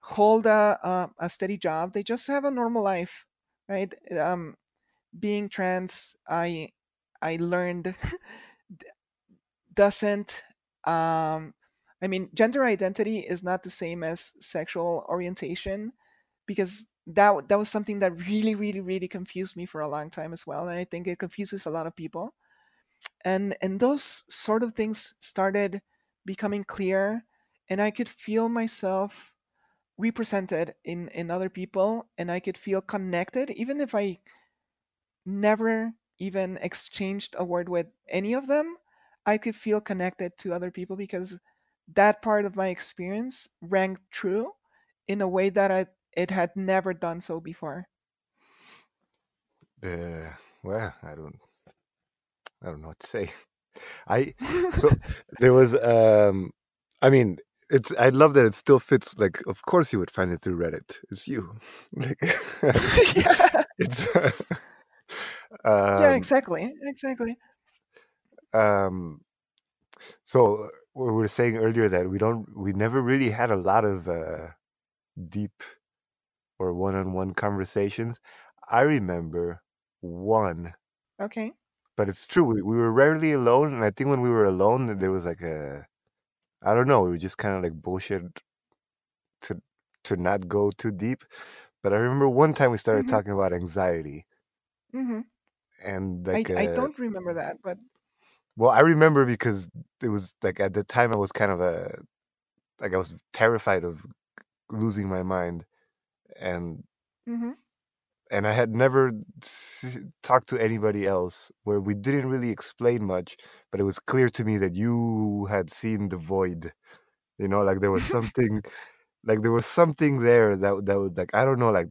hold a, a, a steady job. They just have a normal life, right? Um, being trans, I I learned <laughs> doesn't. Um, I mean, gender identity is not the same as sexual orientation because that that was something that really, really, really confused me for a long time as well, and I think it confuses a lot of people. And and those sort of things started becoming clear, and I could feel myself represented in in other people, and I could feel connected, even if I never even exchanged a word with any of them. I could feel connected to other people because that part of my experience rang true in a way that I it had never done so before.
Uh, well, I don't, I don't know what to say. <laughs> I so there was, um, I mean, it's. I love that it still fits. Like, of course, you would find it through Reddit. It's you. <laughs> Like, <laughs>
yeah.
it's.
Uh, yeah, exactly, exactly.
Um, so we were saying earlier that we don't, we never really had a lot of uh, deep or one-on-one conversations. I remember one.
Okay.
But it's true. We, we were rarely alone, and I think when we were alone, there was like a, I don't know, we were just kind of like bullshit to to not go too deep. But I remember one time we started
Mhm.
talking about anxiety,
hmm
and
I
like,
I
uh,
don't remember that, but
well, I remember because it was like at the time I was kind of a, like I was terrified of losing my mind, and
hmm
and I had never s- talked to anybody else where we didn't really explain much, but it was clear to me that you had seen the void. You know, like there was <laughs> something like there was something there that that was like I don't know, like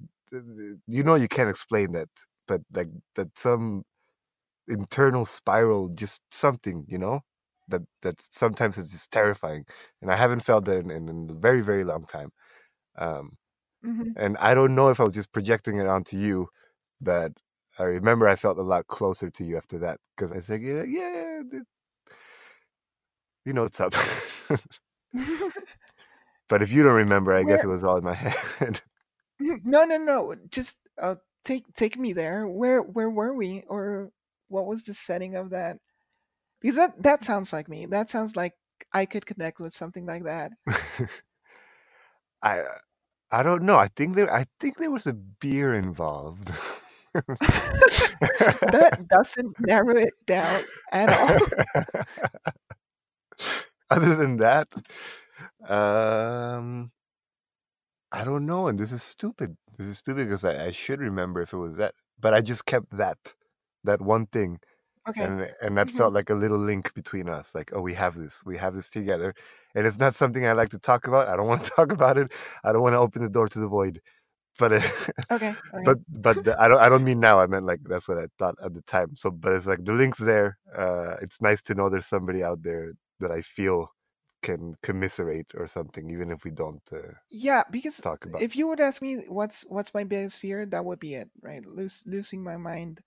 you know you can't explain that, but like that some internal spiral, just something, you know, that that sometimes it's just terrifying, and I haven't felt that in, in a very very long time. Um,
hmm
and I don't know if I was just projecting it onto you, but I remember I felt a lot closer to you after that because I said, yeah, yeah, you know what's up. <laughs> <laughs> but if you don't remember, I guess it was all in my <laughs> head.
No, no, no. Just uh, take take me there. Where where were we, or what was the setting of that? Because that that sounds like me. That sounds like I could connect with something like that.
I I don't know. I think there I think there was a beer involved. <laughs>
That doesn't narrow it down at all. <laughs>
Other than that, um, I don't know. And this is stupid. This is stupid because I, I should remember if it was that, but I just kept that that one thing,
Okay.
and and that
hmm
felt like a little link between us. Like, oh, we have this. We have this together, and it's not something I like to talk about. I don't want to <laughs> talk about it. I don't want to open the door to the void. But uh, <laughs>
Okay. Okay.
but but the, I don't I don't mean now. I meant like that's what I thought at the time. So, but it's like the link's there. Uh, it's nice to know there's somebody out there that I feel can commiserate or something, even if we don't uh,
Yeah, because
talk about.
if you would ask me what's what's my biggest fear, that would be it, right? Lose, losing my mind.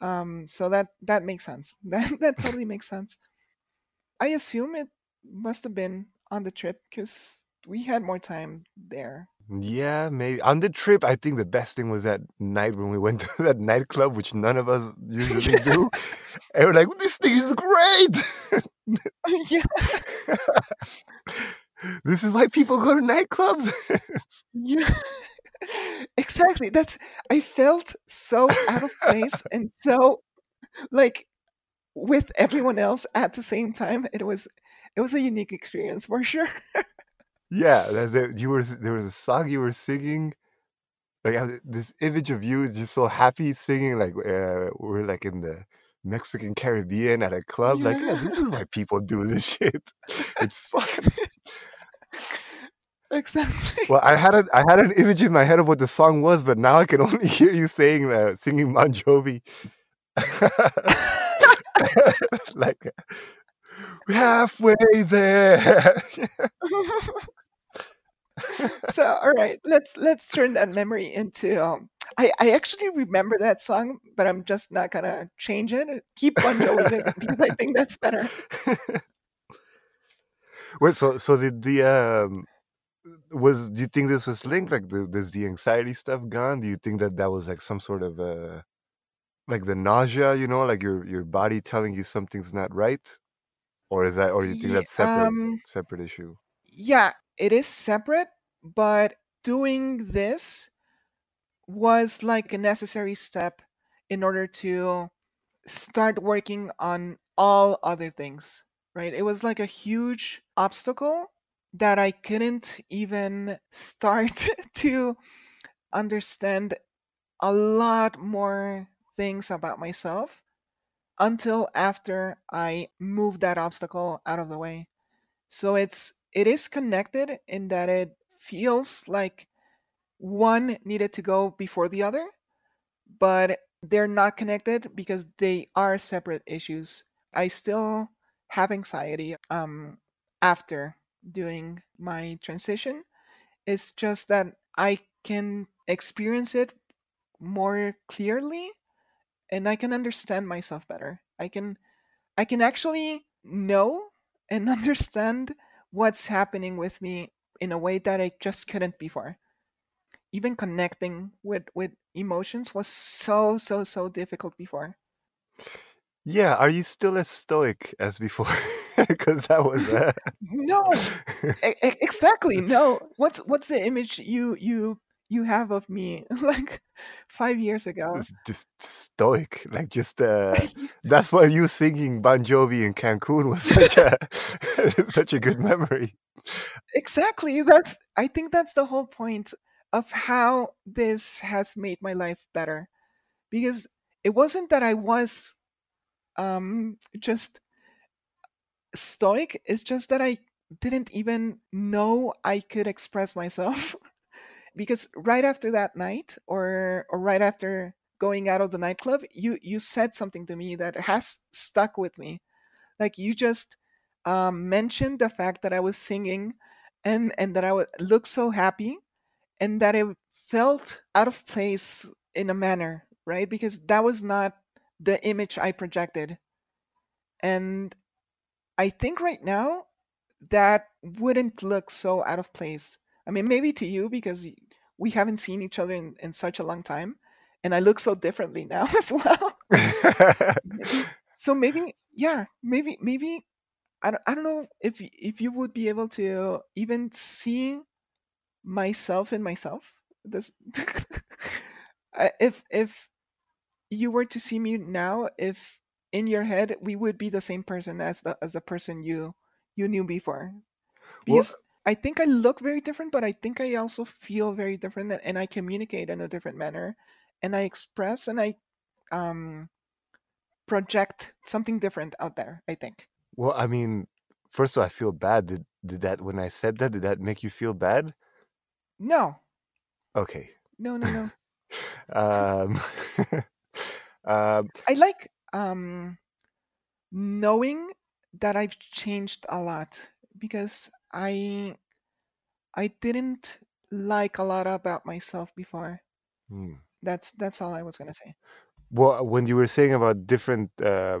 Um, so that that makes sense. <laughs> That that totally makes sense. I assume it must have been on the trip because we had more time there.
Yeah, maybe on the trip. I think the best thing was that night when we went <laughs> to that nightclub, which none of us <laughs> usually
yeah,
do, and we're like, "This thing is great."
yeah,
this is why people go to nightclubs.
yeah. Exactly. That's. I felt so out of place and so like with everyone else at the same time. It was it was a unique experience for sure.
yeah, that you were there was a song you were singing. Like this image of you just so happy singing, like uh, we're like in the Mexican Caribbean at a club. Like, yeah, this is why people do this <laughs> shit. It's <laughs> fun.
Exactly.
Well, I had a, I had an image in my head of what the song was, but now I can only <laughs> hear you saying uh, singing Bon Jovi. <laughs> like we're halfway there. <laughs>
so all right let's let's turn that memory into um i i actually remember that song but i'm just not gonna change it keep bon jovi because i think that's better
Wait, so so did the um was do you think this was linked? Like, the, is the anxiety stuff gone? Do you think that that was like some sort of uh like the nausea? You know, like your your body telling you something's not right, or is that, or you think that's separate
um
separate issue?
yeah it is separate but doing this was like a necessary step in order to start working on all other things right it was like a huge obstacle that i couldn't even start <laughs> to understand a lot more things about myself until after I moved that obstacle out of the way. So it's it is connected in that it feels like one needed to go before the other, but they're not connected because they are separate issues. I still have anxiety um after doing my transition. It's just that I can experience it more clearly and I can understand myself better. I can I can actually know and <laughs> understand what's happening with me in a way that I just couldn't before. Even connecting with with emotions was so so so difficult before.
Yeah, are you still as stoic as before? <laughs> <laughs> Because that was uh...
no, e- exactly. No, what's what's the image you you you have of me <laughs> like five years ago?
it's just stoic, like just uh <laughs> that's why you singing Bon Jovi in Cancun was such a such a good memory.
exactly. That's I think that's the whole point of how this has made my life better because it wasn't that I was um just stoic it's just that i didn't even know I could express myself. <laughs> Because right after that night or or right after going out of the nightclub you you said something to me that has stuck with me. Like you just um, mentioned the fact that I was singing and and that I would look so happy and that it felt out of place in a manner right? Because that was not the image I projected. And I think right now that wouldn't look so out of place. I mean, maybe to you because we haven't seen each other in, in such a long time, and I look so differently now <laughs> as well. <laughs> So maybe, yeah, maybe, maybe I don't, I don't know if if you would be able to even see myself in myself. This, <laughs> if if you were to see me now, if in your head we would be the same person as the as the person you you knew before
well,
because I think I look very different, but I think I also feel very different, and and I communicate in a different manner, and I express and I um, project something different out there. I think.
well, I mean, first of all, I feel bad. Did did that when I said that? Did that make you feel bad?
No,
Okay.
no, no, no. <laughs>
Um, <laughs> um,
I like um, knowing that I've changed a lot because I I didn't like a lot about myself before.
hmm.
That's that's all I was gonna say.
Well, when you were saying about different, uh,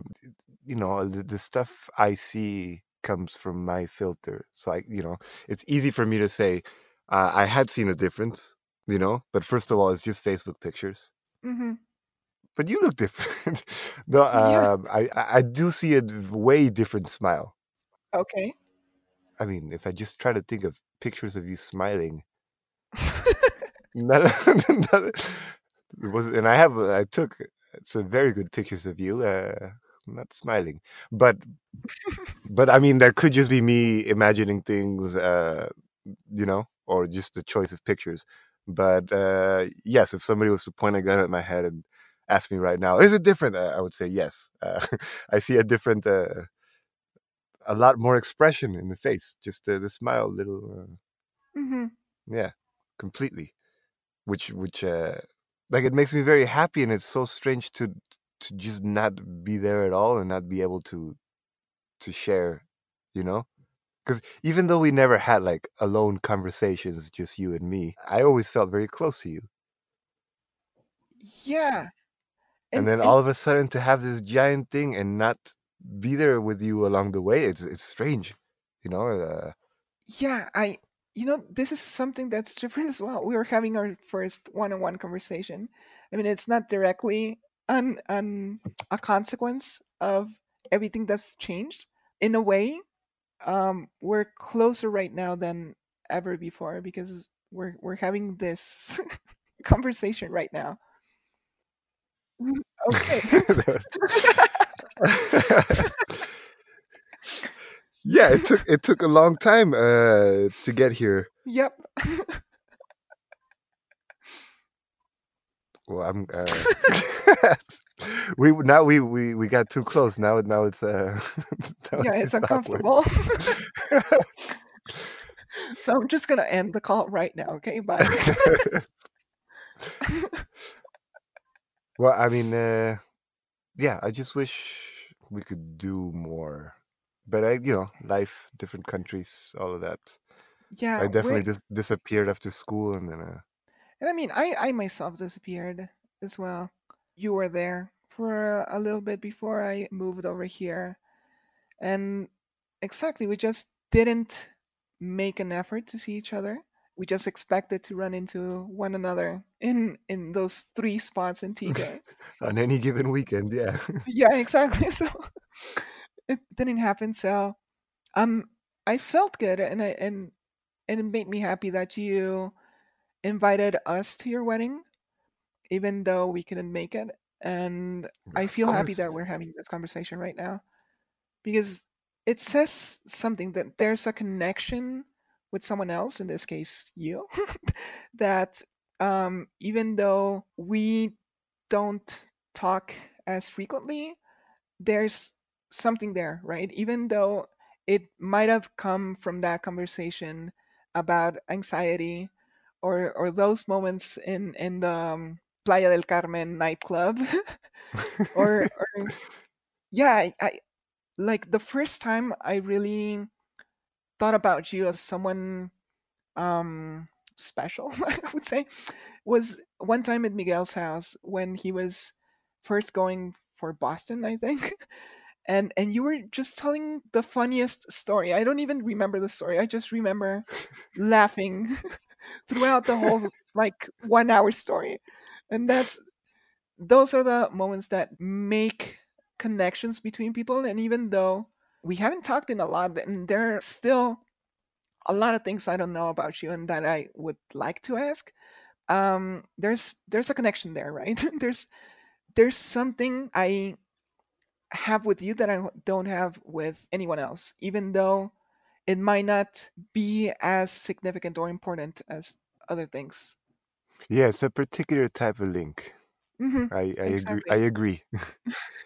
you know, the, the stuff I see comes from my filter. So I, you know, it's easy for me to say uh, I had seen a difference, you know, but first of all, it's just Facebook pictures.
hmm
But you look different. <laughs> no, um, I I do see a way different smile.
Okay.
I mean, if I just try to think of pictures of you smiling, <laughs> none, <laughs> none, it was, and I have, I took some very good pictures of you. Uh, not smiling, but but I mean that could just be me imagining things, uh, you know, or just the choice of pictures. But uh, yes, if somebody was to point a gun at my head and ask me right now, is it different? Uh, I would say yes. Uh, <laughs> I see a different, uh, a lot more expression in the face. Just uh, the smile, little, uh,
hmm
yeah, completely. Which which uh, like it makes me very happy, and it's so strange to to just not be there at all and not be able to to share, you know. Because even though we never had like alone conversations, just you and me, I always felt very close to you.
Yeah.
And,
And
then
and
all of a sudden to have this giant thing and not be there with you along the way, it's it's strange, you know. Uh,
yeah, I you know, this is something that's different as well. We were having our first one-on-one conversation. I mean, it's not directly an an a consequence of everything that's changed. In a way, um, we're closer right now than ever before because we're we're having this <laughs> conversation right now. Okay. <laughs> <laughs>
yeah, it took it took a long time uh, to get here.
Yep.
Well, I'm. Uh, <laughs> we now we, we we got too close. Now now it's uh. now
Yeah,
it's
it's uncomfortable. so I'm just gonna end the call right now. Okay, bye.
Well, I mean, uh, yeah, I just wish we could do more, but I, you know, life, different countries, all of that.
yeah,
I definitely dis- disappeared after school, and then uh,
and I mean, I I myself disappeared as well. You were there for a, a little bit before I moved over here, and exactly, we just didn't make an effort to see each other. We just expected to run into one another in in those three spots in TJ. <laughs>
on any given weekend, yeah. <laughs>
yeah, exactly. <laughs> So it didn't happen. So um, I felt good, and I and and it made me happy that you invited us to your wedding, even though we couldn't make it. And I feel happy that we're having this conversation right now because it says something that there's a connection with someone else, in this case, you, <laughs> <laughs> that um, even though we don't talk as frequently, there's something there, right? Even though it might have come from that conversation about anxiety or or those moments in in the um, Playa del Carmen nightclub <laughs> or, or yeah I, I like the first time I really thought about you as someone um special <laughs> I would say was one time at Miguel's house when he was first going for Boston I think <laughs> and and you were just telling the funniest story. I don't even remember the story. I just remember laughing <laughs> throughout the whole like 1 hour story. And that's those are the moments that make connections between people and even though we haven't talked in a lot and there are still a lot of things I don't know about you and that I would like to ask. Um, there's there's a connection there, right? <laughs> there's there's something I have with you that I don't have with anyone else, even though it might not be as significant or important as other things.
Yeah, it's a particular type of link.
hmm
I I agree. I agree. <laughs> <laughs>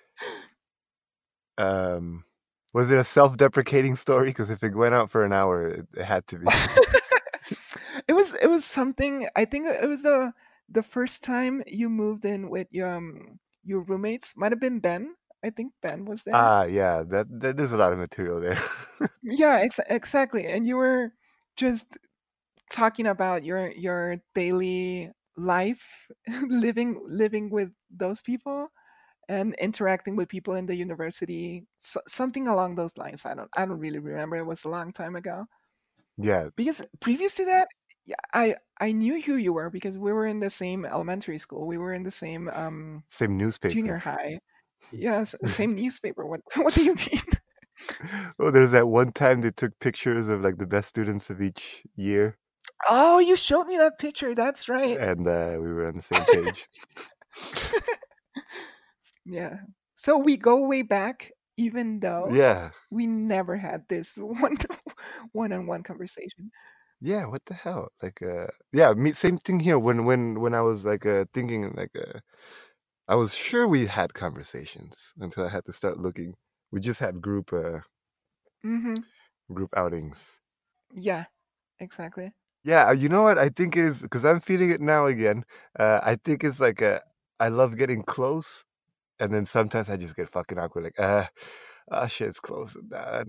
um, was it a self-deprecating story? Because if it went out for an hour, it, it had to be. <laughs>
it was it was something. I think it was the the first time you moved in with your um, your roommates. Might have been Ben. I think Ben was there.
ah, yeah. That, that there's a lot of material there. <laughs>
Yeah, ex- exactly. And you were just talking about your your daily life <laughs> living living with those people and interacting with people in the university so, something along those lines i don't i don't really remember it was a long time ago.
Yeah,
because previous to that yeah i i knew who you were because we were in the same elementary school we were in the same um
same newspaper.
junior high. <laughs> Yes same newspaper what <laughs> what do you mean?
Oh, there's that one time they took pictures of like the best students of each year,
oh you showed me that picture that's right.
And uh, we were on the same page. <laughs>
Yeah. So we go way back, even though
Yeah,
we never had this <laughs> one one-on-one conversation.
yeah. What the hell? Like, uh, yeah. Me, same thing here. When when when I was like uh, thinking, like, uh, I was sure we had conversations until I had to start looking. We just had group uh
mm-hmm.
group outings.
Yeah, exactly.
Yeah, uh, you know what? I think it is because I'm feeling it now again. Uh, I think it's like a I love getting close, and then sometimes I just get fucking awkward. Like, uh, ah, shit, it's close. Nah, <laughs> <laughs> <laughs>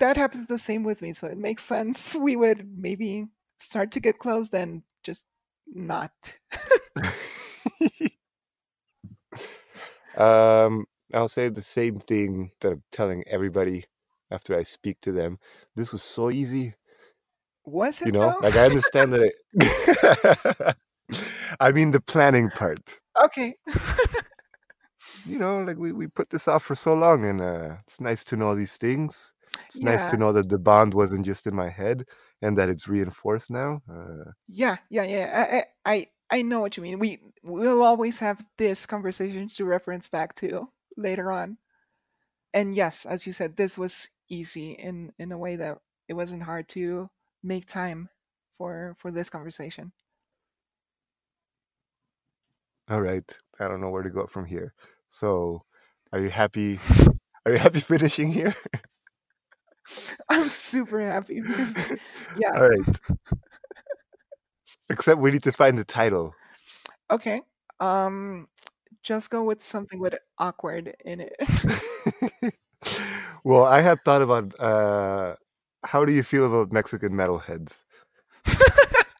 that happens the same with me, so it makes sense. We would maybe start to get close, then just not.
um, I'll say the same thing that I'm telling everybody after I speak to them. This was so easy,
Was it?
you know.
though?
Like I understand that. It... I mean the planning part.
okay. <laughs>
You know, like we, we put this off for so long, and uh, it's nice to know these things. It's nice to know that the bond wasn't just in my head, and that it's reinforced now. Uh,
Yeah, yeah, yeah. I, I, I I know what you mean. We we'll always have this conversation to reference back to later on. And yes, as you said, this was easy in in a way that it wasn't hard to make time for for this conversation.
All right, I don't know where to go from here. So, are you happy? <laughs> Are you happy <laughs> finishing here?
I'm super happy because yeah.
All right. Except we need to find the title.
Okay. Um just go with something with awkward in it. <laughs>
well, I had thought about uh, how do you feel about Mexican metalheads,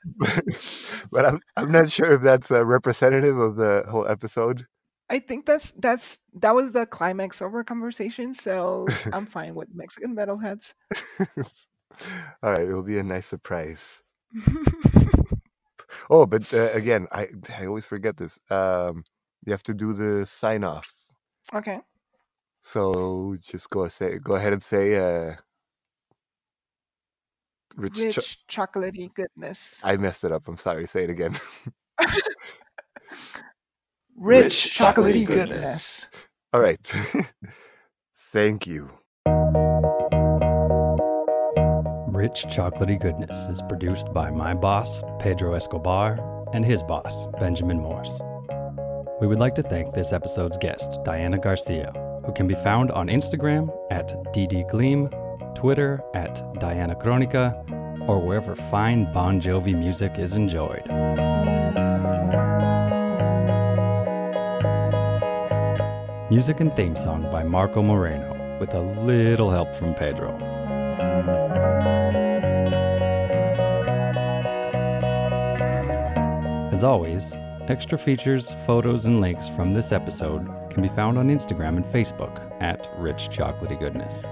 <laughs> but I'm I'm not sure if that's uh, representative of the whole episode.
I think that's that's that was the climax of our conversation, so <laughs> I'm fine with Mexican metalheads. <laughs>
All right, it'll be a nice surprise. Oh, but uh, again, I I always forget this. Um, you have to do the sign off.
okay.
So just go say go ahead and say uh, rich. Cho-
chocolatey goodness.
I messed it up. I'm sorry. Say it again. <laughs>
Rich chocolatey goodness.
All right. <laughs> Thank you.
Rich Chocolatey Goodness is produced by my boss, Pedro Escobar, and his boss, Benjamin Morse. We would like to thank this episode's guest, Diana Garcia, who can be found on Instagram at ddgleam, Twitter at Diana Chronica, or wherever fine Bon Jovi music is enjoyed. Music and theme song by Marco Moreno, with a little help from Pedro. As always, extra features, photos, and links from this episode can be found on Instagram and Facebook at Rich Chocolatey Goodness.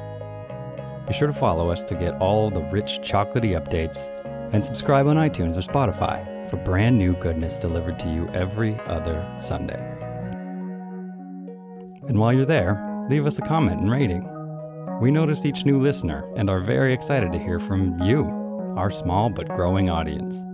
Be sure to follow us to get all the rich chocolatey updates and subscribe on iTunes or Spotify for brand new goodness delivered to you every other Sunday. And while you're there, leave us a comment and rating. We notice each new listener and are very excited to hear from you, our small but growing audience.